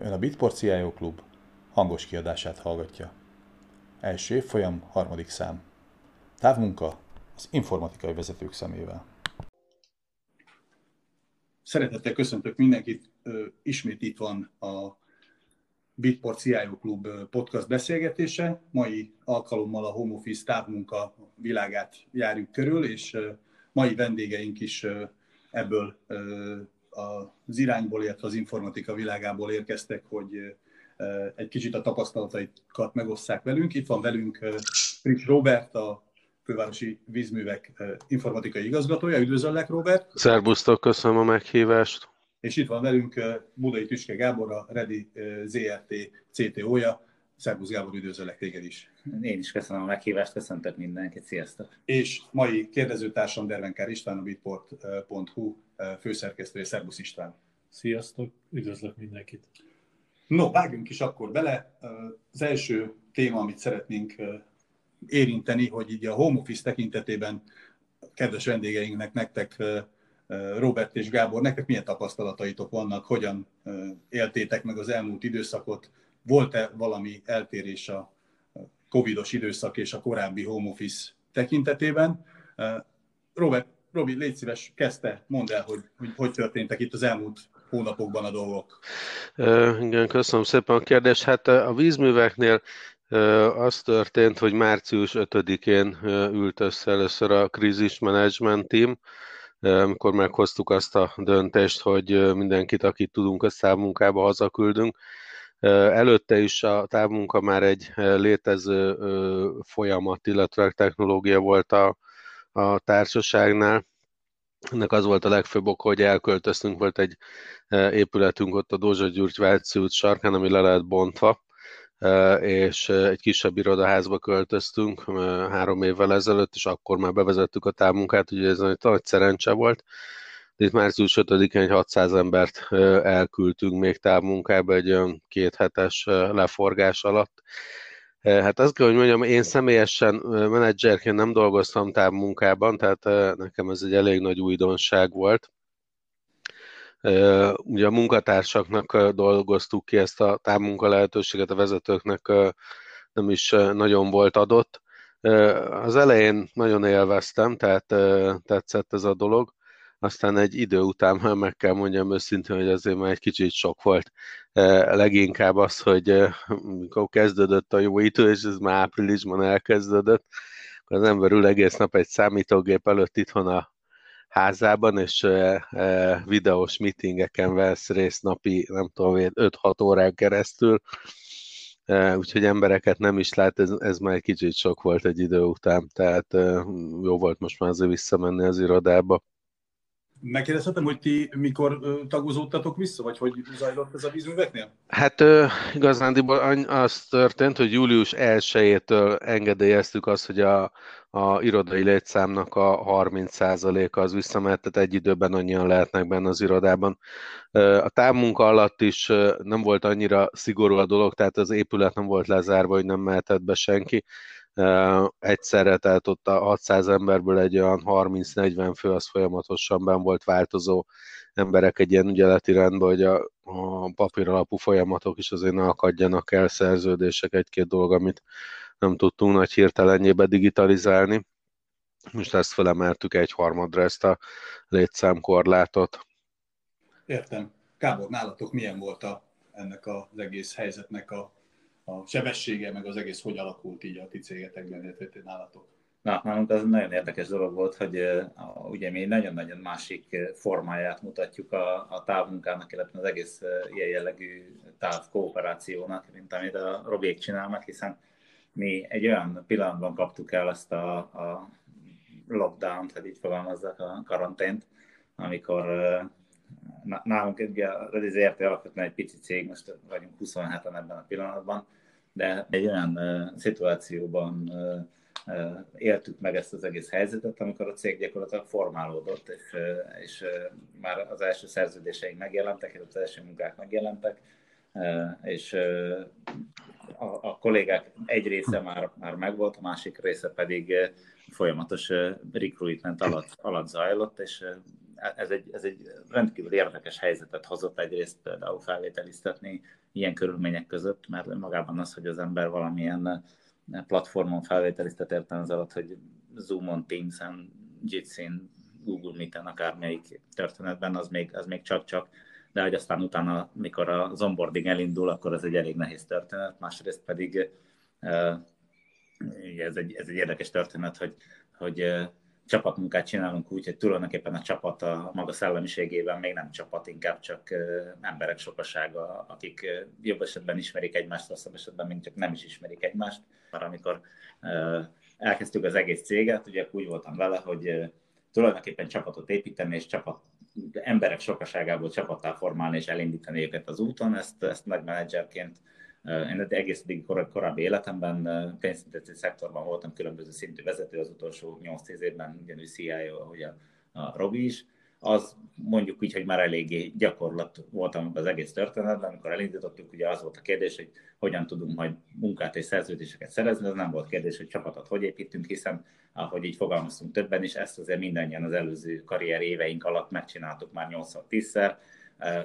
Ön a Bitport CIO Klub hangos kiadását hallgatja. Első évfolyam, harmadik szám. Távmunka az informatikai vezetők szemével. Szeretettel köszöntök mindenkit. Ismét itt van a Bitport CIO Klub podcast beszélgetése. Mai alkalommal a home office távmunka világát járjuk körül, és mai vendégeink is ebből az irányból, illetve az informatika világából érkeztek, hogy egy kicsit a tapasztalataikat megosszák velünk. Itt van velünk Friss Robert, a fővárosi vízművek informatikai igazgatója. Üdvözöllek, Robert! Szerbusztok, köszönöm a meghívást! És itt van velünk Budai Tüske Gábor, a Redi ZRT CTO-ja. Szerbusz Gábor, üdvözöllek téged is! Én is köszönöm a meghívást, köszöntök mindenkit, sziasztok! És mai kérdezőtársam Dervenkár István, a bitport.hu főszerkesztője. Szerbusz István! Sziasztok, üdvözlök mindenkit! No, vágjunk is akkor bele. Az első téma, amit szeretnénk érinteni, hogy így a home office tekintetében kedves vendégeinknek, nektek, Robert és Gábor, nektek milyen tapasztalataitok vannak, hogyan éltétek meg az elmúlt időszakot, volt-e valami eltérés a covidos időszak és a korábbi home office tekintetében? Robert, Robi, légy szíves, kezdte, mondd el, hogy, hogy hogy történtek itt az elmúlt hónapokban a dolgok. Igen, köszönöm szépen a kérdést. Hát a vízműveknél az történt, hogy március 5-én ült össze először a krízis management team, amikor meghoztuk azt a döntést, hogy mindenkit, akit tudunk, a távmunkába hazaküldünk. Előtte is a távmunka már egy létező folyamat, illetve technológia volt a, a társaságnál. Ennek az volt a legfőbb oka, hogy elköltöztünk, volt egy épületünk ott a Dózsa Gyurgy Váci út sarkán, ami le lehet bontva, és egy kisebb irodaházba költöztünk három évvel ezelőtt, és akkor már bevezettük a távmunkát, ugye ez egy nagy szerencse volt. De itt március 5-én egy 600 embert elküldtünk még távmunkába egy olyan két hetes leforgás alatt. Hát azt kell, hogy mondjam, én személyesen menedzserként nem dolgoztam távmunkában, tehát nekem ez egy elég nagy újdonság volt Ugye a munkatársaknak dolgoztuk ki ezt a távmunka lehetőséget, a vezetőknek nem is nagyon volt adott. Az elején nagyon élveztem, tehát tetszett ez a dolog, aztán egy idő után meg kell mondjam őszintén, hogy azért már egy kicsit sok volt. Leginkább az, hogy mikor kezdődött a jó idő, és ez már áprilisban elkezdődött, az ember ül egész nap egy számítógép előtt itthon a házában, és videós meetingeken vesz részt napi, nem tudom, 5-6 órán keresztül, úgyhogy embereket nem is lát, ez, ez már egy kicsit sok volt egy idő után, tehát jó volt most már azért visszamenni az irodába. Megkérdezhetem, hogy ti mikor tagozódtatok vissza, vagy hogy zajlott ez a vízműveknél? Hát igazándiból az történt, hogy július 1-től engedélyeztük azt, hogy a, a irodai létszámnak a 30%-a az visszamehet, tehát egy időben annyian lehetnek benne az irodában. A távmunka alatt is nem volt annyira szigorú a dolog, tehát az épület nem volt lezárva, hogy nem mehetett be senki egyszerre, tehát ott a 600 emberből egy olyan 30-40 fő az folyamatosan ben volt változó emberek egy ilyen ügyeleti rendben, hogy a, a papír alapú folyamatok is azért ne akadjanak el szerződések, egy-két dolog, amit nem tudtunk nagy hirtelenjébe digitalizálni. Most ezt felemeltük egy harmadra ezt a létszámkorlátot. Értem. Kábor, nálatok milyen volt a, ennek az egész helyzetnek a a sebessége, meg az egész hogy alakult így a ti cégetekben, illetve nálatok? Na, nálunk az nagyon érdekes dolog volt, hogy uh, ugye mi nagyon-nagyon másik formáját mutatjuk a, a távmunkának, illetve az egész ilyen jellegű távkooperációnak, mint amit a Robiék csinálnak, hiszen mi egy olyan pillanatban kaptuk el ezt a, a lockdown-t, így fogalmazzak, a karantént, amikor nálunk ugye a Redizért alapvetően egy pici cég, most vagyunk 27-en ebben a pillanatban, de egy olyan szituációban éltük meg ezt az egész helyzetet, amikor a cég gyakorlatilag formálódott, és, és már az első szerződéseink megjelentek, illetve az első munkák megjelentek, és a, a kollégák egy része már, már megvolt, a másik része pedig folyamatos recruitment alatt, alatt zajlott, és ez egy, ez egy rendkívül érdekes helyzetet hozott egyrészt például felvételiztetni ilyen körülmények között, mert magában az, hogy az ember valamilyen platformon felvételiztet értem az alatt, hogy Zoom-on, Teams-en, Jitsin, Google Meet-en, akármelyik történetben, az még, az még csak-csak, de hogy aztán utána, mikor az onboarding elindul, akkor ez egy elég nehéz történet, másrészt pedig ez egy, ez egy érdekes történet, hogy, hogy csapatmunkát csinálunk úgy, hogy tulajdonképpen a csapat a maga szellemiségében még nem csapat, inkább csak emberek sokasága, akik jobb esetben ismerik egymást, rosszabb esetben még csak nem is ismerik egymást. Már amikor elkezdtük az egész céget, ugye úgy voltam vele, hogy tulajdonképpen csapatot építeni, és csapat, emberek sokaságából csapattá formálni és elindítani őket az úton. Ezt, ezt nagy menedzserként én egész eddig kor, korábbi életemben pénzintézeti szektorban voltam különböző szintű vezető, az utolsó 8-10 évben ugyanúgy CIO, ahogy a, a Robi is. Az mondjuk úgy, hogy már eléggé gyakorlat voltam az egész történetben, amikor elindítottuk, ugye az volt a kérdés, hogy hogyan tudunk majd munkát és szerződéseket szerezni, az nem volt kérdés, hogy csapatot hogy építünk, hiszen ahogy így fogalmaztunk többen is, ezt azért mindannyian az előző karrier éveink alatt megcsináltuk már 8-10-szer,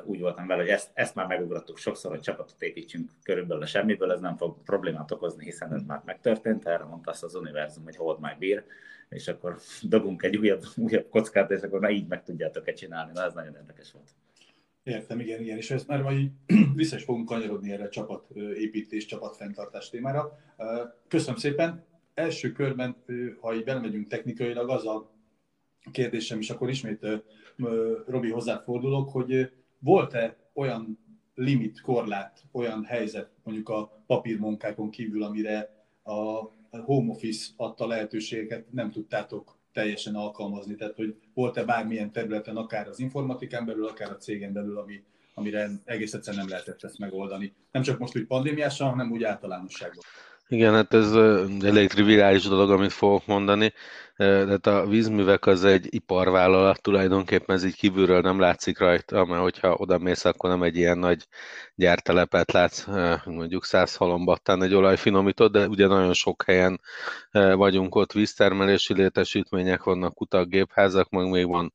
úgy voltam vele, hogy ezt, ezt már megugrottuk sokszor, hogy csapatot építsünk körülbelül a semmiből, ez nem fog problémát okozni, hiszen ez már megtörtént, erre mondta azt az univerzum, hogy hold my beer, és akkor dobunk egy újabb, újabb kockát, és akkor na így meg tudjátok-e csinálni, na ez nagyon érdekes volt. Értem, igen, igen, és ezt már majd vissza is fogunk kanyarodni erre a csapatépítés, csapatfenntartás témára. Köszönöm szépen. Első körben, ha így belemegyünk technikailag, az a kérdésem, és akkor ismét Robi hozzáfordulok, hogy volt-e olyan limit, korlát, olyan helyzet mondjuk a papírmunkákon kívül, amire a home office adta lehetőségeket nem tudtátok teljesen alkalmazni, tehát hogy volt-e bármilyen területen, akár az informatikán belül, akár a cégen belül, ami, amire egész egyszerűen nem lehetett ezt megoldani. Nem csak most úgy pandémiásan, hanem úgy általánosságban. Igen, hát ez elég triviális dolog, amit fogok mondani. Tehát a vízművek az egy iparvállalat, tulajdonképpen ez így kívülről nem látszik rajta, mert hogyha oda mész, akkor nem egy ilyen nagy gyártelepet látsz, mondjuk száz halombattán egy olajfinomított, de ugye nagyon sok helyen vagyunk ott, víztermelési létesítmények vannak, kutak, gépházak, meg még van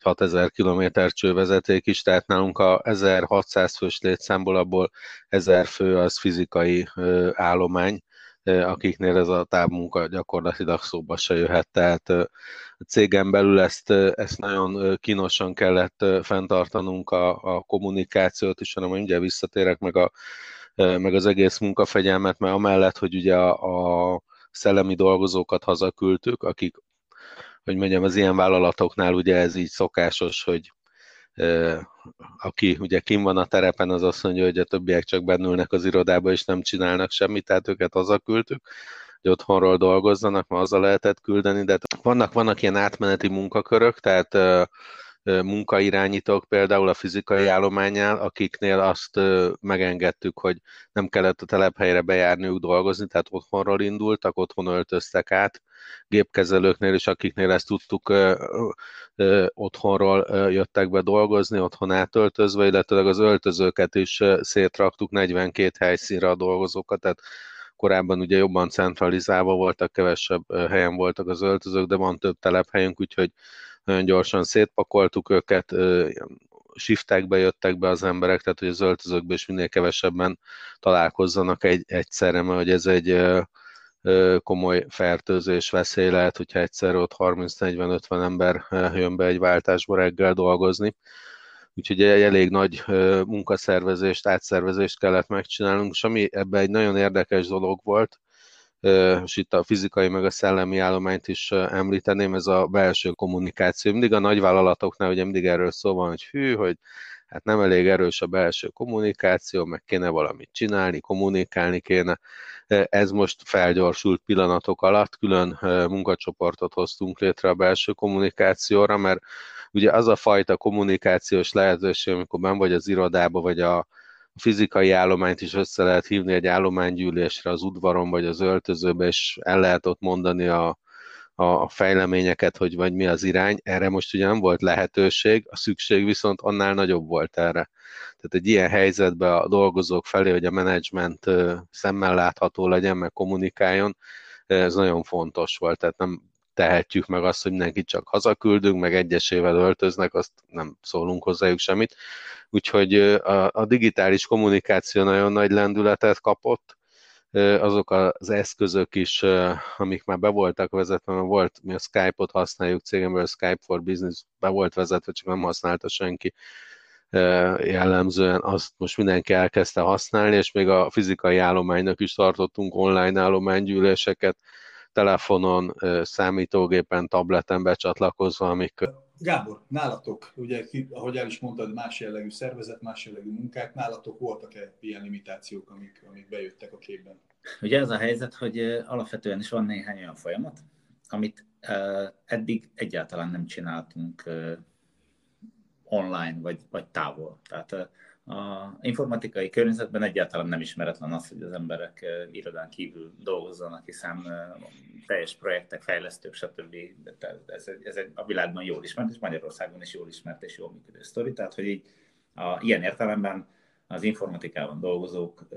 6000 km csővezeték is, tehát nálunk a 1600 fős létszámból abból 1000 fő az fizikai állomány, akiknél ez a távmunka gyakorlatilag szóba se jöhet. Tehát a cégen belül ezt, ezt nagyon kínosan kellett fenntartanunk a, a kommunikációt is, hanem mindjárt visszatérek meg, a, meg az egész munkafegyelmet, mert amellett, hogy ugye a, a szellemi dolgozókat hazaküldtük, akik, hogy mondjam, az ilyen vállalatoknál ugye ez így szokásos, hogy aki ugye kim van a terepen, az azt mondja, hogy a többiek csak bennülnek az irodába, és nem csinálnak semmit, tehát őket hazaküldtük, hogy otthonról dolgozzanak, ma a lehetett küldeni, de vannak, vannak ilyen átmeneti munkakörök, tehát munkairányítók például a fizikai állományál, akiknél azt megengedtük, hogy nem kellett a telephelyre bejárniuk dolgozni, tehát otthonról indultak, otthon öltöztek át, gépkezelőknél is, akiknél ezt tudtuk, otthonról jöttek be dolgozni, otthon átöltözve, illetve az öltözőket is szétraktuk 42 helyszínre a dolgozókat, tehát korábban ugye jobban centralizálva voltak, kevesebb helyen voltak az öltözők, de van több telephelyünk, úgyhogy nagyon gyorsan szétpakoltuk őket, shiftekbe jöttek be az emberek, tehát hogy az öltözőkbe is minél kevesebben találkozzanak egy, egyszerre, mert hogy ez egy komoly fertőzés veszély lehet, hogyha egyszer ott 30-40-50 ember jön be egy váltásba reggel dolgozni. Úgyhogy egy elég nagy munkaszervezést, átszervezést kellett megcsinálnunk, és ami ebben egy nagyon érdekes dolog volt, és itt a fizikai meg a szellemi állományt is említeném, ez a belső kommunikáció. Mindig a nagyvállalatoknál ugye mindig erről szó van, hogy hű, hogy hát nem elég erős a belső kommunikáció, meg kéne valamit csinálni, kommunikálni kéne. Ez most felgyorsult pillanatok alatt, külön munkacsoportot hoztunk létre a belső kommunikációra, mert ugye az a fajta kommunikációs lehetőség, amikor ben vagy az irodába, vagy a, fizikai állományt is össze lehet hívni egy állománygyűlésre az udvaron vagy az öltözőbe, és el lehet ott mondani a, a fejleményeket, hogy vagy mi az irány. Erre most ugye nem volt lehetőség, a szükség viszont annál nagyobb volt erre. Tehát egy ilyen helyzetben a dolgozók felé, hogy a menedzsment szemmel látható legyen, meg kommunikáljon, ez nagyon fontos volt. Tehát nem tehetjük meg azt, hogy mindenkit csak hazaküldünk, meg egyesével öltöznek, azt nem szólunk hozzájuk semmit. Úgyhogy a, a digitális kommunikáció nagyon nagy lendületet kapott, azok az eszközök is, amik már be voltak vezetve, mert volt, mi a Skype-ot használjuk cégemből, Skype for Business be volt vezetve, csak nem használta senki jellemzően, azt most mindenki elkezdte használni, és még a fizikai állománynak is tartottunk online állománygyűléseket, telefonon, számítógépen, tableten becsatlakozva, amik... Gábor, nálatok, ugye, ahogy el is mondtad, más jellegű szervezet, más jellegű munkák, nálatok voltak-e ilyen limitációk, amik, amik bejöttek a képben? Ugye ez a helyzet, hogy alapvetően is van néhány olyan folyamat, amit eddig egyáltalán nem csináltunk online vagy, vagy távol. Tehát a informatikai környezetben egyáltalán nem ismeretlen az, hogy az emberek irodán kívül dolgozzanak, hiszen teljes projektek, fejlesztők, stb. Ez, ez egy, a világban jól ismert, és Magyarországon is jól ismert és jól működő sztori. Tehát, hogy így a, ilyen értelemben az informatikában dolgozók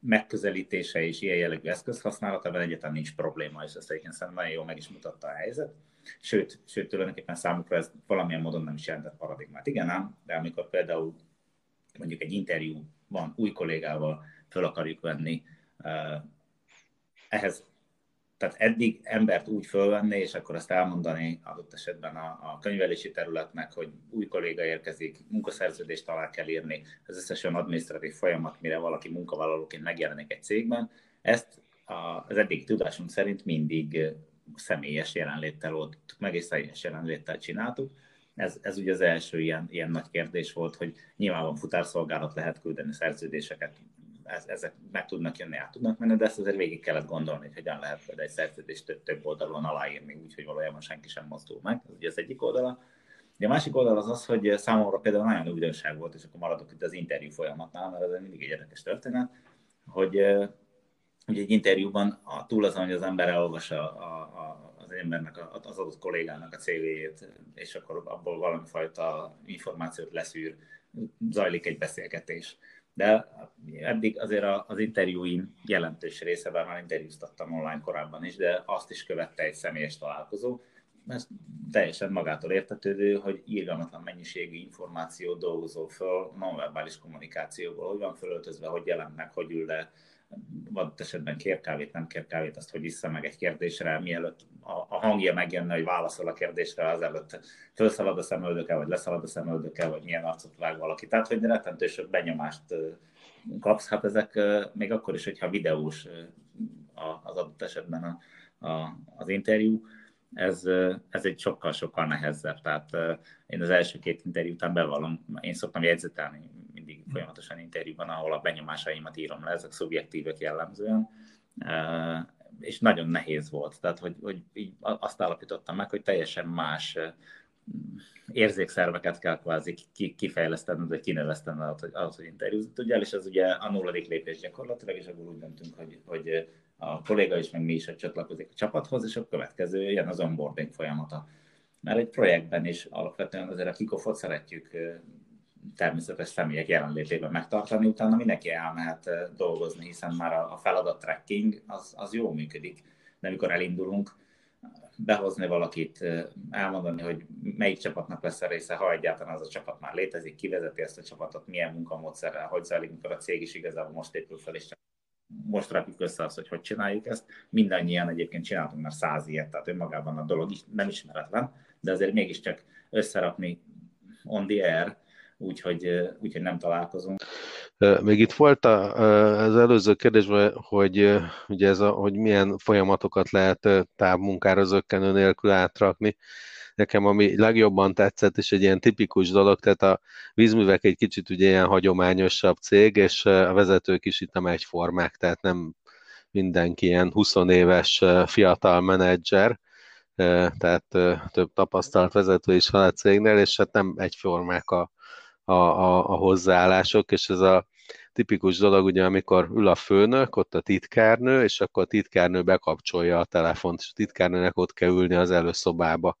megközelítése és ilyen jellegű eszközhasználatában egyáltalán nincs probléma, és ezt egyébként szerintem nagyon jól meg is mutatta a helyzet. Sőt, sőt, tulajdonképpen számukra ez valamilyen módon nem is jelentett paradigmát. Igen ám, de amikor például mondjuk egy interjú van új kollégával, föl akarjuk venni, eh, ehhez tehát eddig embert úgy fölvenni, és akkor azt elmondani adott esetben a, a könyvelési területnek, hogy új kolléga érkezik, munkaszerződést alá kell írni, ez összes olyan adminisztratív folyamat, mire valaki munkavállalóként megjelenik egy cégben. Ezt az eddig tudásunk szerint mindig személyes jelenléttel oldtuk meg, és személyes jelenléttel csináltuk. Ez, ez ugye az első ilyen, ilyen nagy kérdés volt, hogy nyilván van futárszolgálat, lehet küldeni szerződéseket, ez, ezek meg tudnak jönni, át tudnak menni, de ezt azért végig kellett gondolni, hogy hogyan lehet például egy szerződést több, több oldalon aláírni, úgyhogy valójában senki sem mozdul meg. Ez ugye az egyik oldala. De a másik oldal az az, hogy számomra például nagyon újdonság volt, és akkor maradok itt az interjú folyamatnál, mert ez mindig egy érdekes történet, hogy hogy egy interjúban a, túl azon, hogy az ember elolvassa a, a, embernek, az adott kollégának a CV-jét, és akkor abból valami fajta információt leszűr, zajlik egy beszélgetés. De eddig azért az interjúim jelentős része, bár már interjúztattam online korábban is, de azt is követte egy személyes találkozó. Ez teljesen magától értetődő, hogy írgalmatlan mennyiségű információ dolgozol föl nonverbális kommunikációból, hogy van fölöltözve, hogy jelent meg, hogy ül le, adott esetben kér kávét, nem kér kávét, azt hogy vissza meg egy kérdésre, mielőtt a, a hangja megjönne, hogy válaszol a kérdésre, azelőtt felszalad a szemöldöke, vagy leszalad a szemöldöke, vagy milyen arcot vág valaki. Tehát, hogy rettentő sok benyomást kapsz, hát ezek még akkor is, hogyha videós az adott esetben a, a, az interjú, ez, ez egy sokkal-sokkal nehezebb. Tehát én az első két interjú után bevallom, én szoktam jegyzetelni folyamatosan interjúban, ahol a benyomásaimat írom le, ezek szubjektívek jellemzően, és nagyon nehéz volt. Tehát, hogy, hogy így azt állapítottam meg, hogy teljesen más érzékszerveket kell kvázi kifejlesztened, vagy kinövesztened ahhoz, hogy, ahhoz, hogy interjúzni tudjál, és ez ugye a nulladik lépés gyakorlatilag, és akkor úgy döntünk, hogy, hogy a kolléga is, meg mi is, hogy csatlakozik a csapathoz, és a következő jön az onboarding folyamata. Mert egy projektben is alapvetően azért a kikofot szeretjük természetes személyek jelenlétében megtartani, utána mindenki elmehet dolgozni, hiszen már a feladat tracking az, az jó működik, de amikor elindulunk, behozni valakit, elmondani, hogy melyik csapatnak lesz a része, ha egyáltalán az a csapat már létezik, kivezeti ezt a csapatot, milyen munkamódszerrel, hogy zajlik, amikor a cég is igazából most épül fel, és most rakjuk össze azt, hogy hogy csináljuk ezt. Mindannyian egyébként csináltunk már száz ilyet, tehát önmagában a dolog is nem ismeretlen, de azért mégiscsak összerakni on the air, úgyhogy, úgyhogy nem találkozunk. Még itt volt az előző kérdésben, hogy, ugye ez a, hogy milyen folyamatokat lehet távmunkára zöggenő nélkül átrakni. Nekem ami legjobban tetszett, és egy ilyen tipikus dolog, tehát a vízművek egy kicsit ugye ilyen hagyományosabb cég, és a vezetők is itt nem egyformák, tehát nem mindenki ilyen 20 éves fiatal menedzser, tehát több tapasztalt vezető is van a cégnél, és hát nem egyformák a, a, a, a hozzáállások, és ez a tipikus dolog, ugye, amikor ül a főnök, ott a titkárnő, és akkor a titkárnő bekapcsolja a telefont, és a titkárnőnek ott kell ülni az előszobába.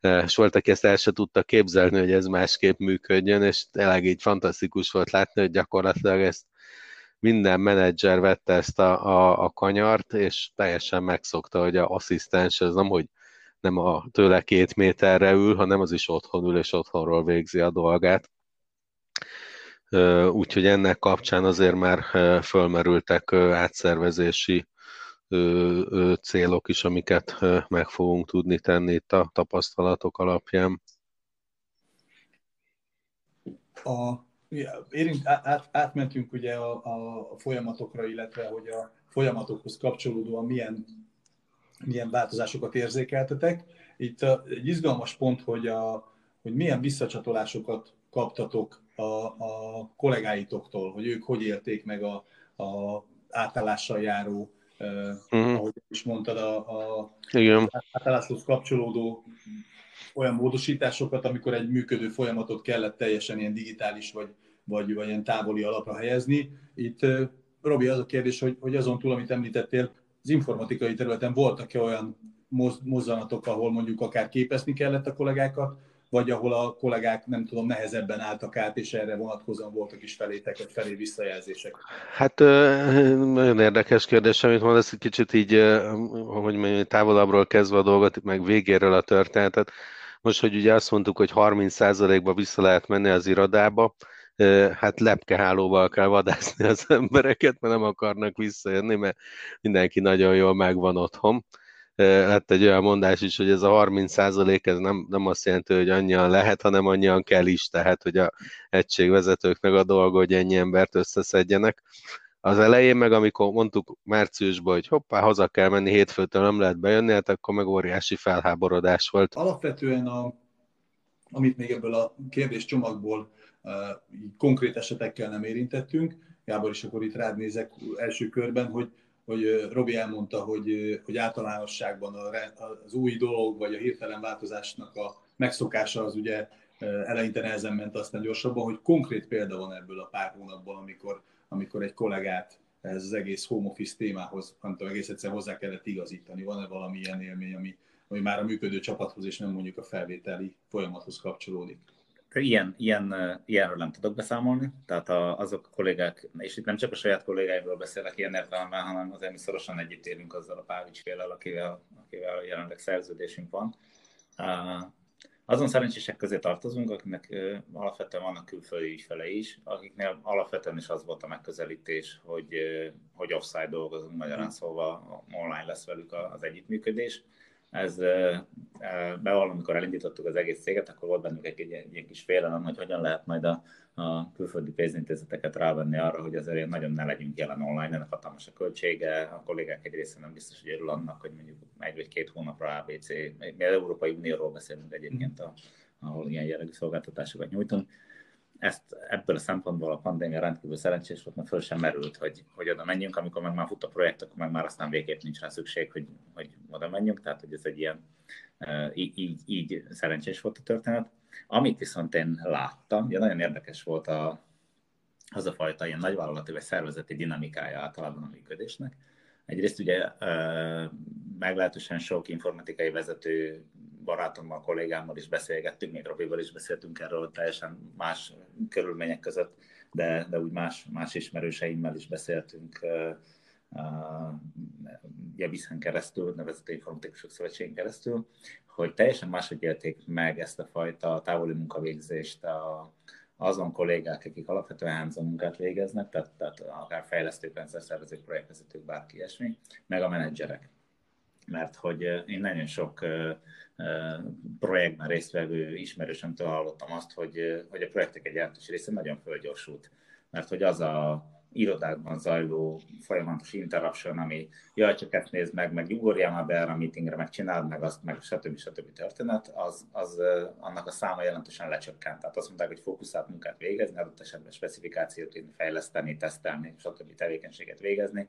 És volt, aki ezt el se tudta képzelni, hogy ez másképp működjön, és tényleg így fantasztikus volt látni, hogy gyakorlatilag ezt minden menedzser vette ezt a, a, a kanyart, és teljesen megszokta, hogy a asszisztens ez nem, hogy nem a tőle két méterre ül, hanem az is otthon ül, és otthonról végzi a dolgát. Úgyhogy ennek kapcsán azért már fölmerültek átszervezési célok is, amiket meg fogunk tudni tenni itt a tapasztalatok alapján. A, érint, át, átmentünk ugye a, a folyamatokra, illetve hogy a folyamatokhoz kapcsolódóan milyen, milyen változásokat érzékeltetek. Itt egy izgalmas pont, hogy, a, hogy milyen visszacsatolásokat kaptatok a, a kollégáitoktól, hogy ők hogy élték meg a, a átállással járó, uh-huh. ahogy is mondtad, a, a Igen. átálláshoz kapcsolódó olyan módosításokat, amikor egy működő folyamatot kellett teljesen ilyen digitális vagy, vagy, vagy ilyen távoli alapra helyezni. Itt Robi, az a kérdés, hogy, hogy azon túl, amit említettél, az informatikai területen voltak-e olyan mozzanatok, ahol mondjuk akár képezni kellett a kollégákat, vagy ahol a kollégák, nem tudom, nehezebben álltak át, és erre vonatkozóan voltak is felétek, vagy felé visszajelzések? Hát nagyon érdekes kérdés, amit mondasz, egy kicsit így, hogy mondjam, távolabbról kezdve a dolgot, meg végéről a történetet. Most, hogy ugye azt mondtuk, hogy 30%-ba vissza lehet menni az irodába, hát lepkehálóval kell vadászni az embereket, mert nem akarnak visszajönni, mert mindenki nagyon jól megvan otthon lett egy olyan mondás is, hogy ez a 30 százalék, ez nem, nem azt jelenti, hogy annyian lehet, hanem annyian kell is, tehát hogy a egységvezetőknek a dolga, hogy ennyi embert összeszedjenek. Az elején meg, amikor mondtuk márciusban, hogy hoppá, haza kell menni, hétfőtől nem lehet bejönni, hát akkor meg óriási felháborodás volt. Alapvetően, a, amit még ebből a kérdés csomagból uh, konkrét esetekkel nem érintettünk, Gábor is akkor itt rád nézek első körben, hogy hogy Robi elmondta, hogy, hogy általánosságban az új dolog, vagy a hirtelen változásnak a megszokása az ugye eleinte nehezen ment, aztán gyorsabban, hogy konkrét példa van ebből a pár hónapból, amikor, amikor egy kollégát ez az egész home office témához, nem tudom, egész egyszer hozzá kellett igazítani. Van-e valami ilyen élmény, ami, ami már a működő csapathoz és nem mondjuk a felvételi folyamathoz kapcsolódik? Ilyen, ilyen, ilyenről nem tudok beszámolni, tehát a, azok a kollégák, és itt nem csak a saját kollégáimról beszélek ilyen értelemben, hanem azért mi szorosan együtt élünk azzal a pár ügyféllel, akivel, akivel jelenleg szerződésünk van. Azon szerencsések közé tartozunk, akiknek alapvetően vannak külföldi ügyfelei is, akiknél alapvetően is az volt a megközelítés, hogy, hogy offside dolgozunk, magyarán szóval online lesz velük az együttműködés ez bevallom, amikor elindítottuk az egész céget, akkor volt bennük egy, egy, egy kis félelem, hogy hogyan lehet majd a, a külföldi pénzintézeteket rávenni arra, hogy azért nagyon ne legyünk jelen online, ennek hatalmas a költsége, a kollégák egy része nem biztos, hogy örül annak, hogy mondjuk egy vagy két hónapra ABC, mi az Európai Unióról beszélünk egyébként, a, ahol ilyen jellegű szolgáltatásokat nyújtunk, ezt ebből a szempontból a pandémia rendkívül szerencsés volt, mert föl sem merült, hogy, hogy oda menjünk, amikor meg már fut a projekt, akkor meg már aztán végképp nincs rá szükség, hogy, hogy oda menjünk, tehát hogy ez egy ilyen, így, így, szerencsés volt a történet. Amit viszont én láttam, ugye nagyon érdekes volt a, az a fajta ilyen nagyvállalati vagy szervezeti dinamikája általában a működésnek. Egyrészt ugye meglehetősen sok informatikai vezető barátommal, kollégámmal is beszélgettünk, még Robival is beszéltünk erről teljesen más körülmények között, de, de úgy más, más ismerőseimmel is beszéltünk Jebiszen keresztül, nevezető informatikusok szövetségén keresztül, hogy teljesen máshogy élték meg ezt a fajta távoli munkavégzést a, azon kollégák, akik alapvetően hands munkát végeznek, tehát, tehát akár fejlesztők, rendszerszervezők, projektvezetők, bárki ilyesmi, meg a menedzserek. Mert hogy én nagyon sok projektben résztvevő ismerősömtől hallottam azt, hogy, hogy a projektek egy jelentős része nagyon fölgyorsult. Mert hogy az a irodákban zajló folyamatos interruption, ami jaj, csak ezt nézd meg, meg ugorjál már be erre a meetingre, meg csináld meg azt, meg stb. stb. történet, az, az annak a száma jelentősen lecsökkent. Tehát azt mondták, hogy fókuszált munkát végezni, adott esetben specifikációt fejleszteni, tesztelni, stb. tevékenységet végezni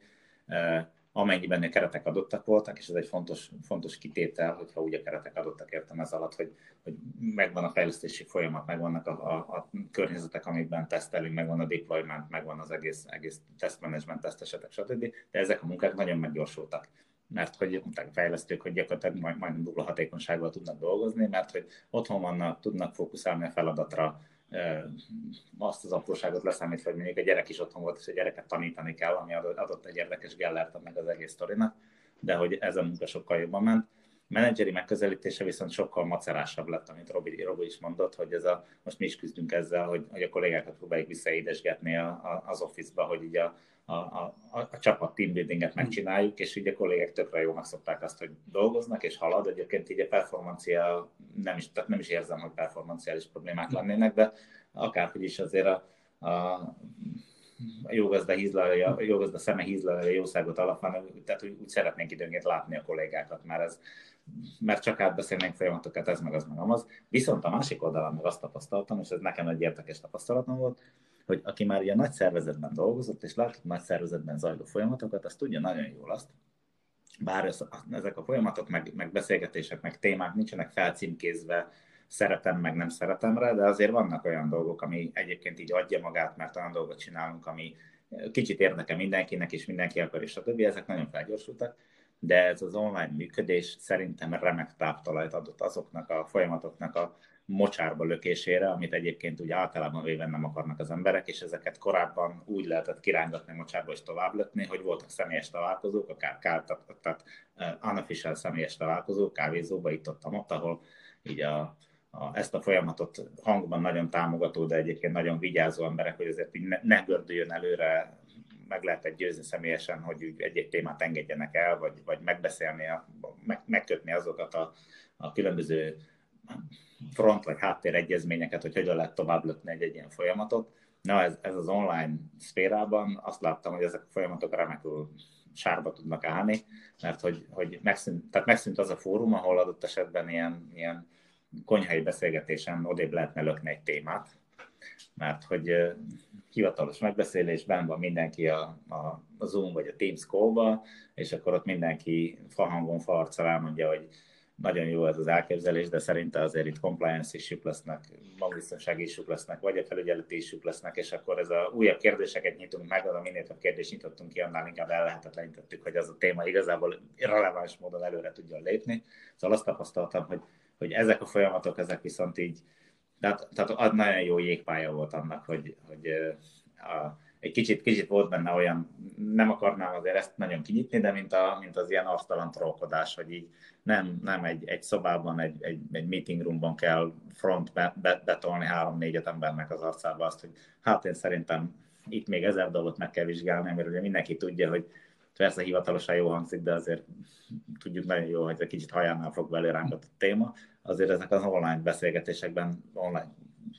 amennyiben a keretek adottak voltak, és ez egy fontos, fontos kitétel, hogyha úgy a keretek adottak értem ez alatt, hogy, hogy megvan a fejlesztési folyamat, megvannak a, a, a környezetek, amikben tesztelünk, megvan a deployment, megvan az egész, egész tesztmenedzsment, tesztesetek, stb. De ezek a munkák nagyon meggyorsultak mert hogy mondták a fejlesztők, hogy gyakorlatilag majd, majdnem dupla hatékonysággal tudnak dolgozni, mert hogy otthon vannak, tudnak fókuszálni a feladatra, azt az apróságot leszámítva, hogy mondjuk a gyerek is otthon volt, és a gyereket tanítani kell, ami adott egy érdekes gellert meg az egész sztorinak, de hogy ez a munka sokkal jobban ment. Menedzseri megközelítése viszont sokkal macerásabb lett, amit Robi, Robi is mondott, hogy ez a, most mi is küzdünk ezzel, hogy, hogy a kollégákat próbáljuk visszaédesgetni a, a, az office-ba, hogy így a, a, a, a csapat teambuildinget megcsináljuk, és ugye a kollégák tökre jól megszokták azt, hogy dolgoznak és halad. Egyébként így a performancia, nem is, tehát nem is érzem, hogy performanciális problémák lennének, de akárhogy is azért a, a a jó gazda, hízlalja, jó gazda szeme hízlalja a jószágot alapban, tehát úgy, úgy szeretnénk időnként látni a kollégákat, mert ez, mert csak átbeszélnénk folyamatokat, ez meg az meg az. Viszont a másik oldalon meg azt tapasztaltam, és ez nekem egy érdekes tapasztalatom volt, hogy aki már ilyen nagy szervezetben dolgozott, és látott nagy szervezetben zajló folyamatokat, az tudja nagyon jól azt, bár ez, ezek a folyamatok, meg, meg beszélgetések, meg témák nincsenek felcímkézve, szeretem, meg nem szeretem rá, de azért vannak olyan dolgok, ami egyébként így adja magát, mert olyan dolgot csinálunk, ami kicsit érdekel mindenkinek, és mindenki akar, és a többi, ezek nagyon felgyorsultak de ez az online működés szerintem remek táptalajt adott azoknak a folyamatoknak a mocsárba lökésére, amit egyébként úgy általában véve nem akarnak az emberek, és ezeket korábban úgy lehetett kirángatni mocsárba és tovább lökni, hogy voltak személyes találkozók, akár ká, tehát, tehát unofficial személyes találkozók, kávézóba itt ott, ott ahol így a, a, ezt a folyamatot hangban nagyon támogató, de egyébként nagyon vigyázó emberek, hogy azért így ne, ne gördüljön előre meg lehetett győzni személyesen, hogy egy-egy témát engedjenek el, vagy, vagy megbeszélni, meg, megkötni azokat a, a különböző front vagy háttéregyezményeket, hogy hogyan lehet tovább lökni egy, egy ilyen folyamatot. Na, ez, ez az online szférában azt láttam, hogy ezek a folyamatok remekül sárba tudnak állni, mert hogy, hogy megszűnt, tehát megszűnt az a fórum, ahol adott esetben ilyen, ilyen konyhai beszélgetésen odébb lehetne lökni egy témát, mert hogy hivatalos megbeszélésben van mindenki a, a Zoom vagy a Teams call és akkor ott mindenki fahangon, farccal elmondja, hogy nagyon jó ez az elképzelés, de szerinte azért itt compliance isük lesznek, magbiztonsági isük lesznek, vagy a felügyeleti isük lesznek, és akkor ez a újabb kérdéseket nyitunk meg, a minél több kérdést nyitottunk ki, annál inkább lehetetlenítettük, hogy az a téma igazából releváns módon előre tudjon lépni. Szóval azt tapasztaltam, hogy, hogy ezek a folyamatok, ezek viszont így tehát, tehát nagyon jó jégpálya volt annak, hogy, hogy a, egy kicsit, kicsit volt benne olyan, nem akarnám azért ezt nagyon kinyitni, de mint, a, mint az ilyen asztalan trollkodás, hogy így nem, nem egy, egy szobában, egy, egy, egy meeting roomban kell front be, be, betolni három-négyet embernek az arcába azt, hogy hát én szerintem itt még ezer dolgot meg kell vizsgálni, mert ugye mindenki tudja, hogy persze hivatalosan jó hangzik, de azért tudjuk nagyon jó, hogy egy kicsit hajánál fog belőránkat a téma, azért ezek az online beszélgetésekben, online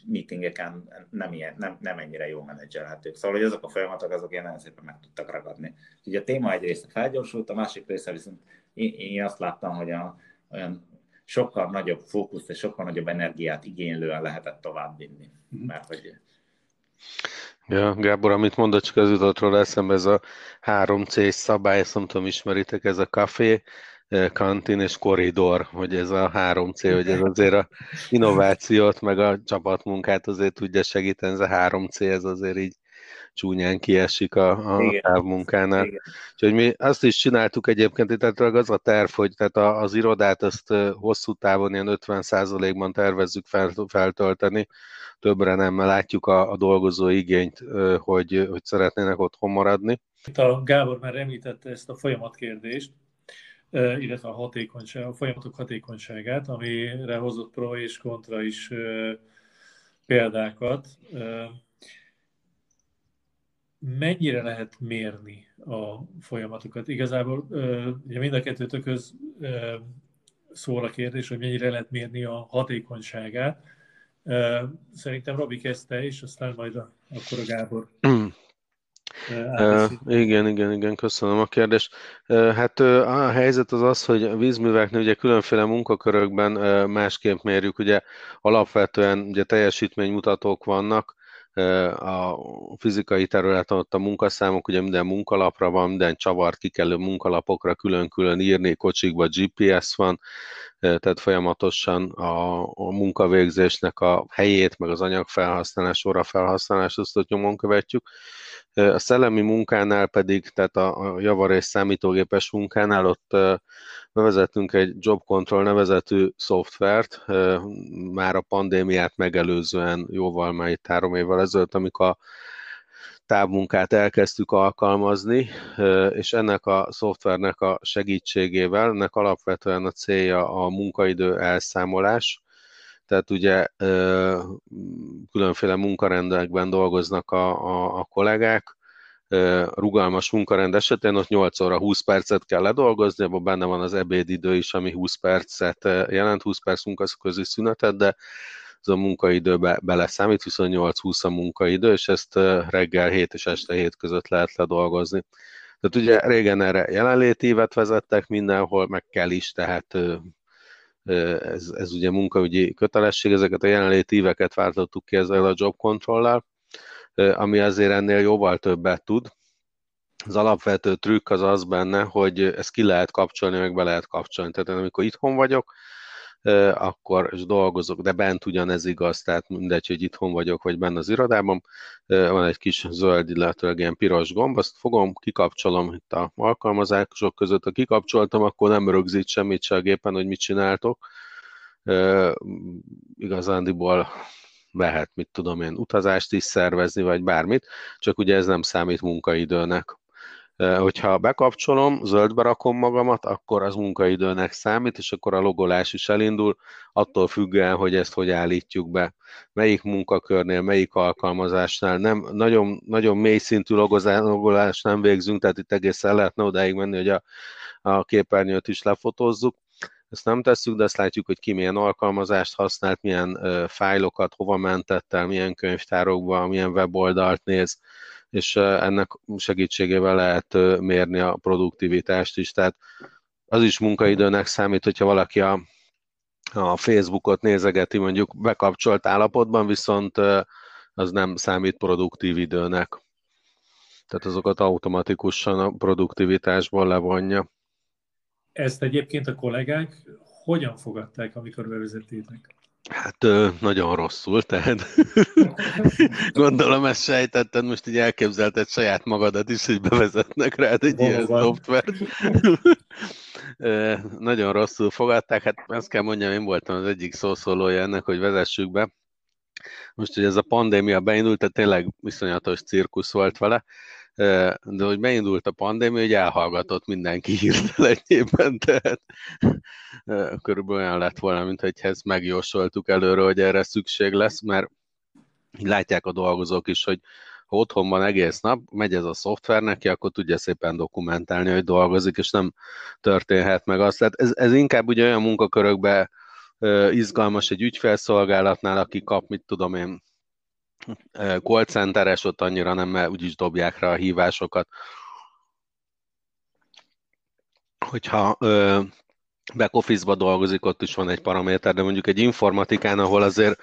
meetingeken nem, ilyen, nem, nem ennyire jó menedzselhetők. Szóval, hogy azok a folyamatok, azok ilyen nagyon szépen meg tudtak ragadni. Ugye a téma egy része felgyorsult, a másik része viszont én, én azt láttam, hogy a, olyan sokkal nagyobb fókuszt és sokkal nagyobb energiát igénylően lehetett továbbvinni. Mm-hmm. Mert hogy Ja, Gábor, amit mondott, csak az jutott róla eszembe, ez a 3C szabály, ezt nem tudom, ismeritek, ez a kafé, kantin és korridor, hogy ez a 3C, hogy ez azért a innovációt, meg a csapatmunkát azért tudja segíteni, ez a 3C, ez azért így csúnyán kiesik a, a távmunkánál. Igen. Úgyhogy mi azt is csináltuk egyébként, tehát az a terv, hogy tehát az irodát azt hosszú távon ilyen 50%-ban tervezzük fel, feltölteni, többre nem, mert látjuk a, a dolgozó igényt, hogy, hogy szeretnének otthon maradni. Itt a Gábor már említette ezt a folyamatkérdést, illetve a hatékonyság, a folyamatok hatékonyságát, amire hozott pro és kontra is példákat. Mennyire lehet mérni a folyamatokat? Igazából ugye mind a kettőtökhöz szól a kérdés, hogy mennyire lehet mérni a hatékonyságát. Szerintem Robi kezdte, és aztán majd a, akkor a Gábor. Igen, igen, igen, köszönöm a kérdést. Hát a helyzet az az, hogy a vízműveknél ugye különféle munkakörökben másképp mérjük, ugye alapvetően ugye teljesítménymutatók vannak, a fizikai területen ott a munkaszámok, ugye minden munkalapra van, minden csavart kikelő munkalapokra külön-külön írni, kocsikba GPS van, tehát folyamatosan a, a munkavégzésnek a helyét, meg az anyagfelhasználás, órafelhasználás, azt ott nyomon követjük. A szellemi munkánál pedig, tehát a, a javar és számítógépes munkánál ott bevezettünk egy Job Control nevezetű szoftvert, már a pandémiát megelőzően jóval már itt három évvel ezelőtt, amikor a távmunkát elkezdtük alkalmazni, és ennek a szoftvernek a segítségével, ennek alapvetően a célja a munkaidő elszámolás, tehát ugye különféle munkarendekben dolgoznak a, a, a kollégák, rugalmas munkarend esetén ott 8 óra 20 percet kell ledolgozni, abban benne van az ebédidő is, ami 20 percet jelent, 20 perc munkaközi szünetet, de ez a munkaidőbe beleszámít, 28-20 a munkaidő, és ezt reggel 7 és este 7 között lehet ledolgozni. Tehát ugye régen erre jelenlétívet vezettek mindenhol, meg kell is, tehát ez, ez ugye munkaügyi kötelesség, ezeket a jelenlétíveket váltottuk ki ezzel a job control ami azért ennél jóval többet tud. Az alapvető trükk az az benne, hogy ezt ki lehet kapcsolni, meg be lehet kapcsolni. Tehát amikor itthon vagyok, akkor és dolgozok, de bent ugyanez igaz, tehát mindegy, hogy itthon vagyok, vagy benne az irodában, van egy kis zöld, illetve ilyen piros gomb, azt fogom, kikapcsolom itt a alkalmazások között, ha kikapcsoltam, akkor nem rögzít semmit se a gépen, hogy mit csináltok. Igazándiból lehet, mit tudom én, utazást is szervezni, vagy bármit, csak ugye ez nem számít munkaidőnek. Hogyha bekapcsolom, zöldbe rakom magamat, akkor az munkaidőnek számít, és akkor a logolás is elindul, attól függően, hogy ezt hogy állítjuk be. Melyik munkakörnél, melyik alkalmazásnál. Nem, nagyon, nagyon mély szintű logolást nem végzünk, tehát itt egészen lehetne odáig menni, hogy a, a képernyőt is lefotózzuk. Ezt nem tesszük, de azt látjuk, hogy ki milyen alkalmazást használt, milyen fájlokat hova mentett el, milyen könyvtárokba, milyen weboldalt néz, és ennek segítségével lehet mérni a produktivitást is. Tehát az is munkaidőnek számít, hogyha valaki a, a Facebookot nézegeti mondjuk bekapcsolt állapotban, viszont az nem számít produktív időnek. Tehát azokat automatikusan a produktivitásból levonja. Ezt egyébként a kollégák hogyan fogadták, amikor bevezettétek? Hát nagyon rosszul, tehát gondolom ezt sejtetted, most így elképzelted saját magadat is, hogy bevezetnek rád egy ilyen szoftvert. nagyon rosszul fogadták, hát azt kell mondjam, én voltam az egyik szószólója ennek, hogy vezessük be. Most, hogy ez a pandémia beindult, tehát tényleg viszonyatos cirkusz volt vele, de hogy beindult a pandémia, hogy elhallgatott mindenki hirtelenjében, tehát körülbelül olyan lett volna, mint hogy ezt megjósoltuk előre, hogy erre szükség lesz, mert látják a dolgozók is, hogy ha otthon van egész nap, megy ez a szoftver neki, akkor tudja szépen dokumentálni, hogy dolgozik, és nem történhet meg azt. Tehát ez, ez inkább ugye olyan munkakörökben izgalmas egy ügyfelszolgálatnál, aki kap, mit tudom én, call centeres, ott annyira nem, mert úgyis dobják rá a hívásokat. Hogyha back office-ba dolgozik, ott is van egy paraméter, de mondjuk egy informatikán, ahol azért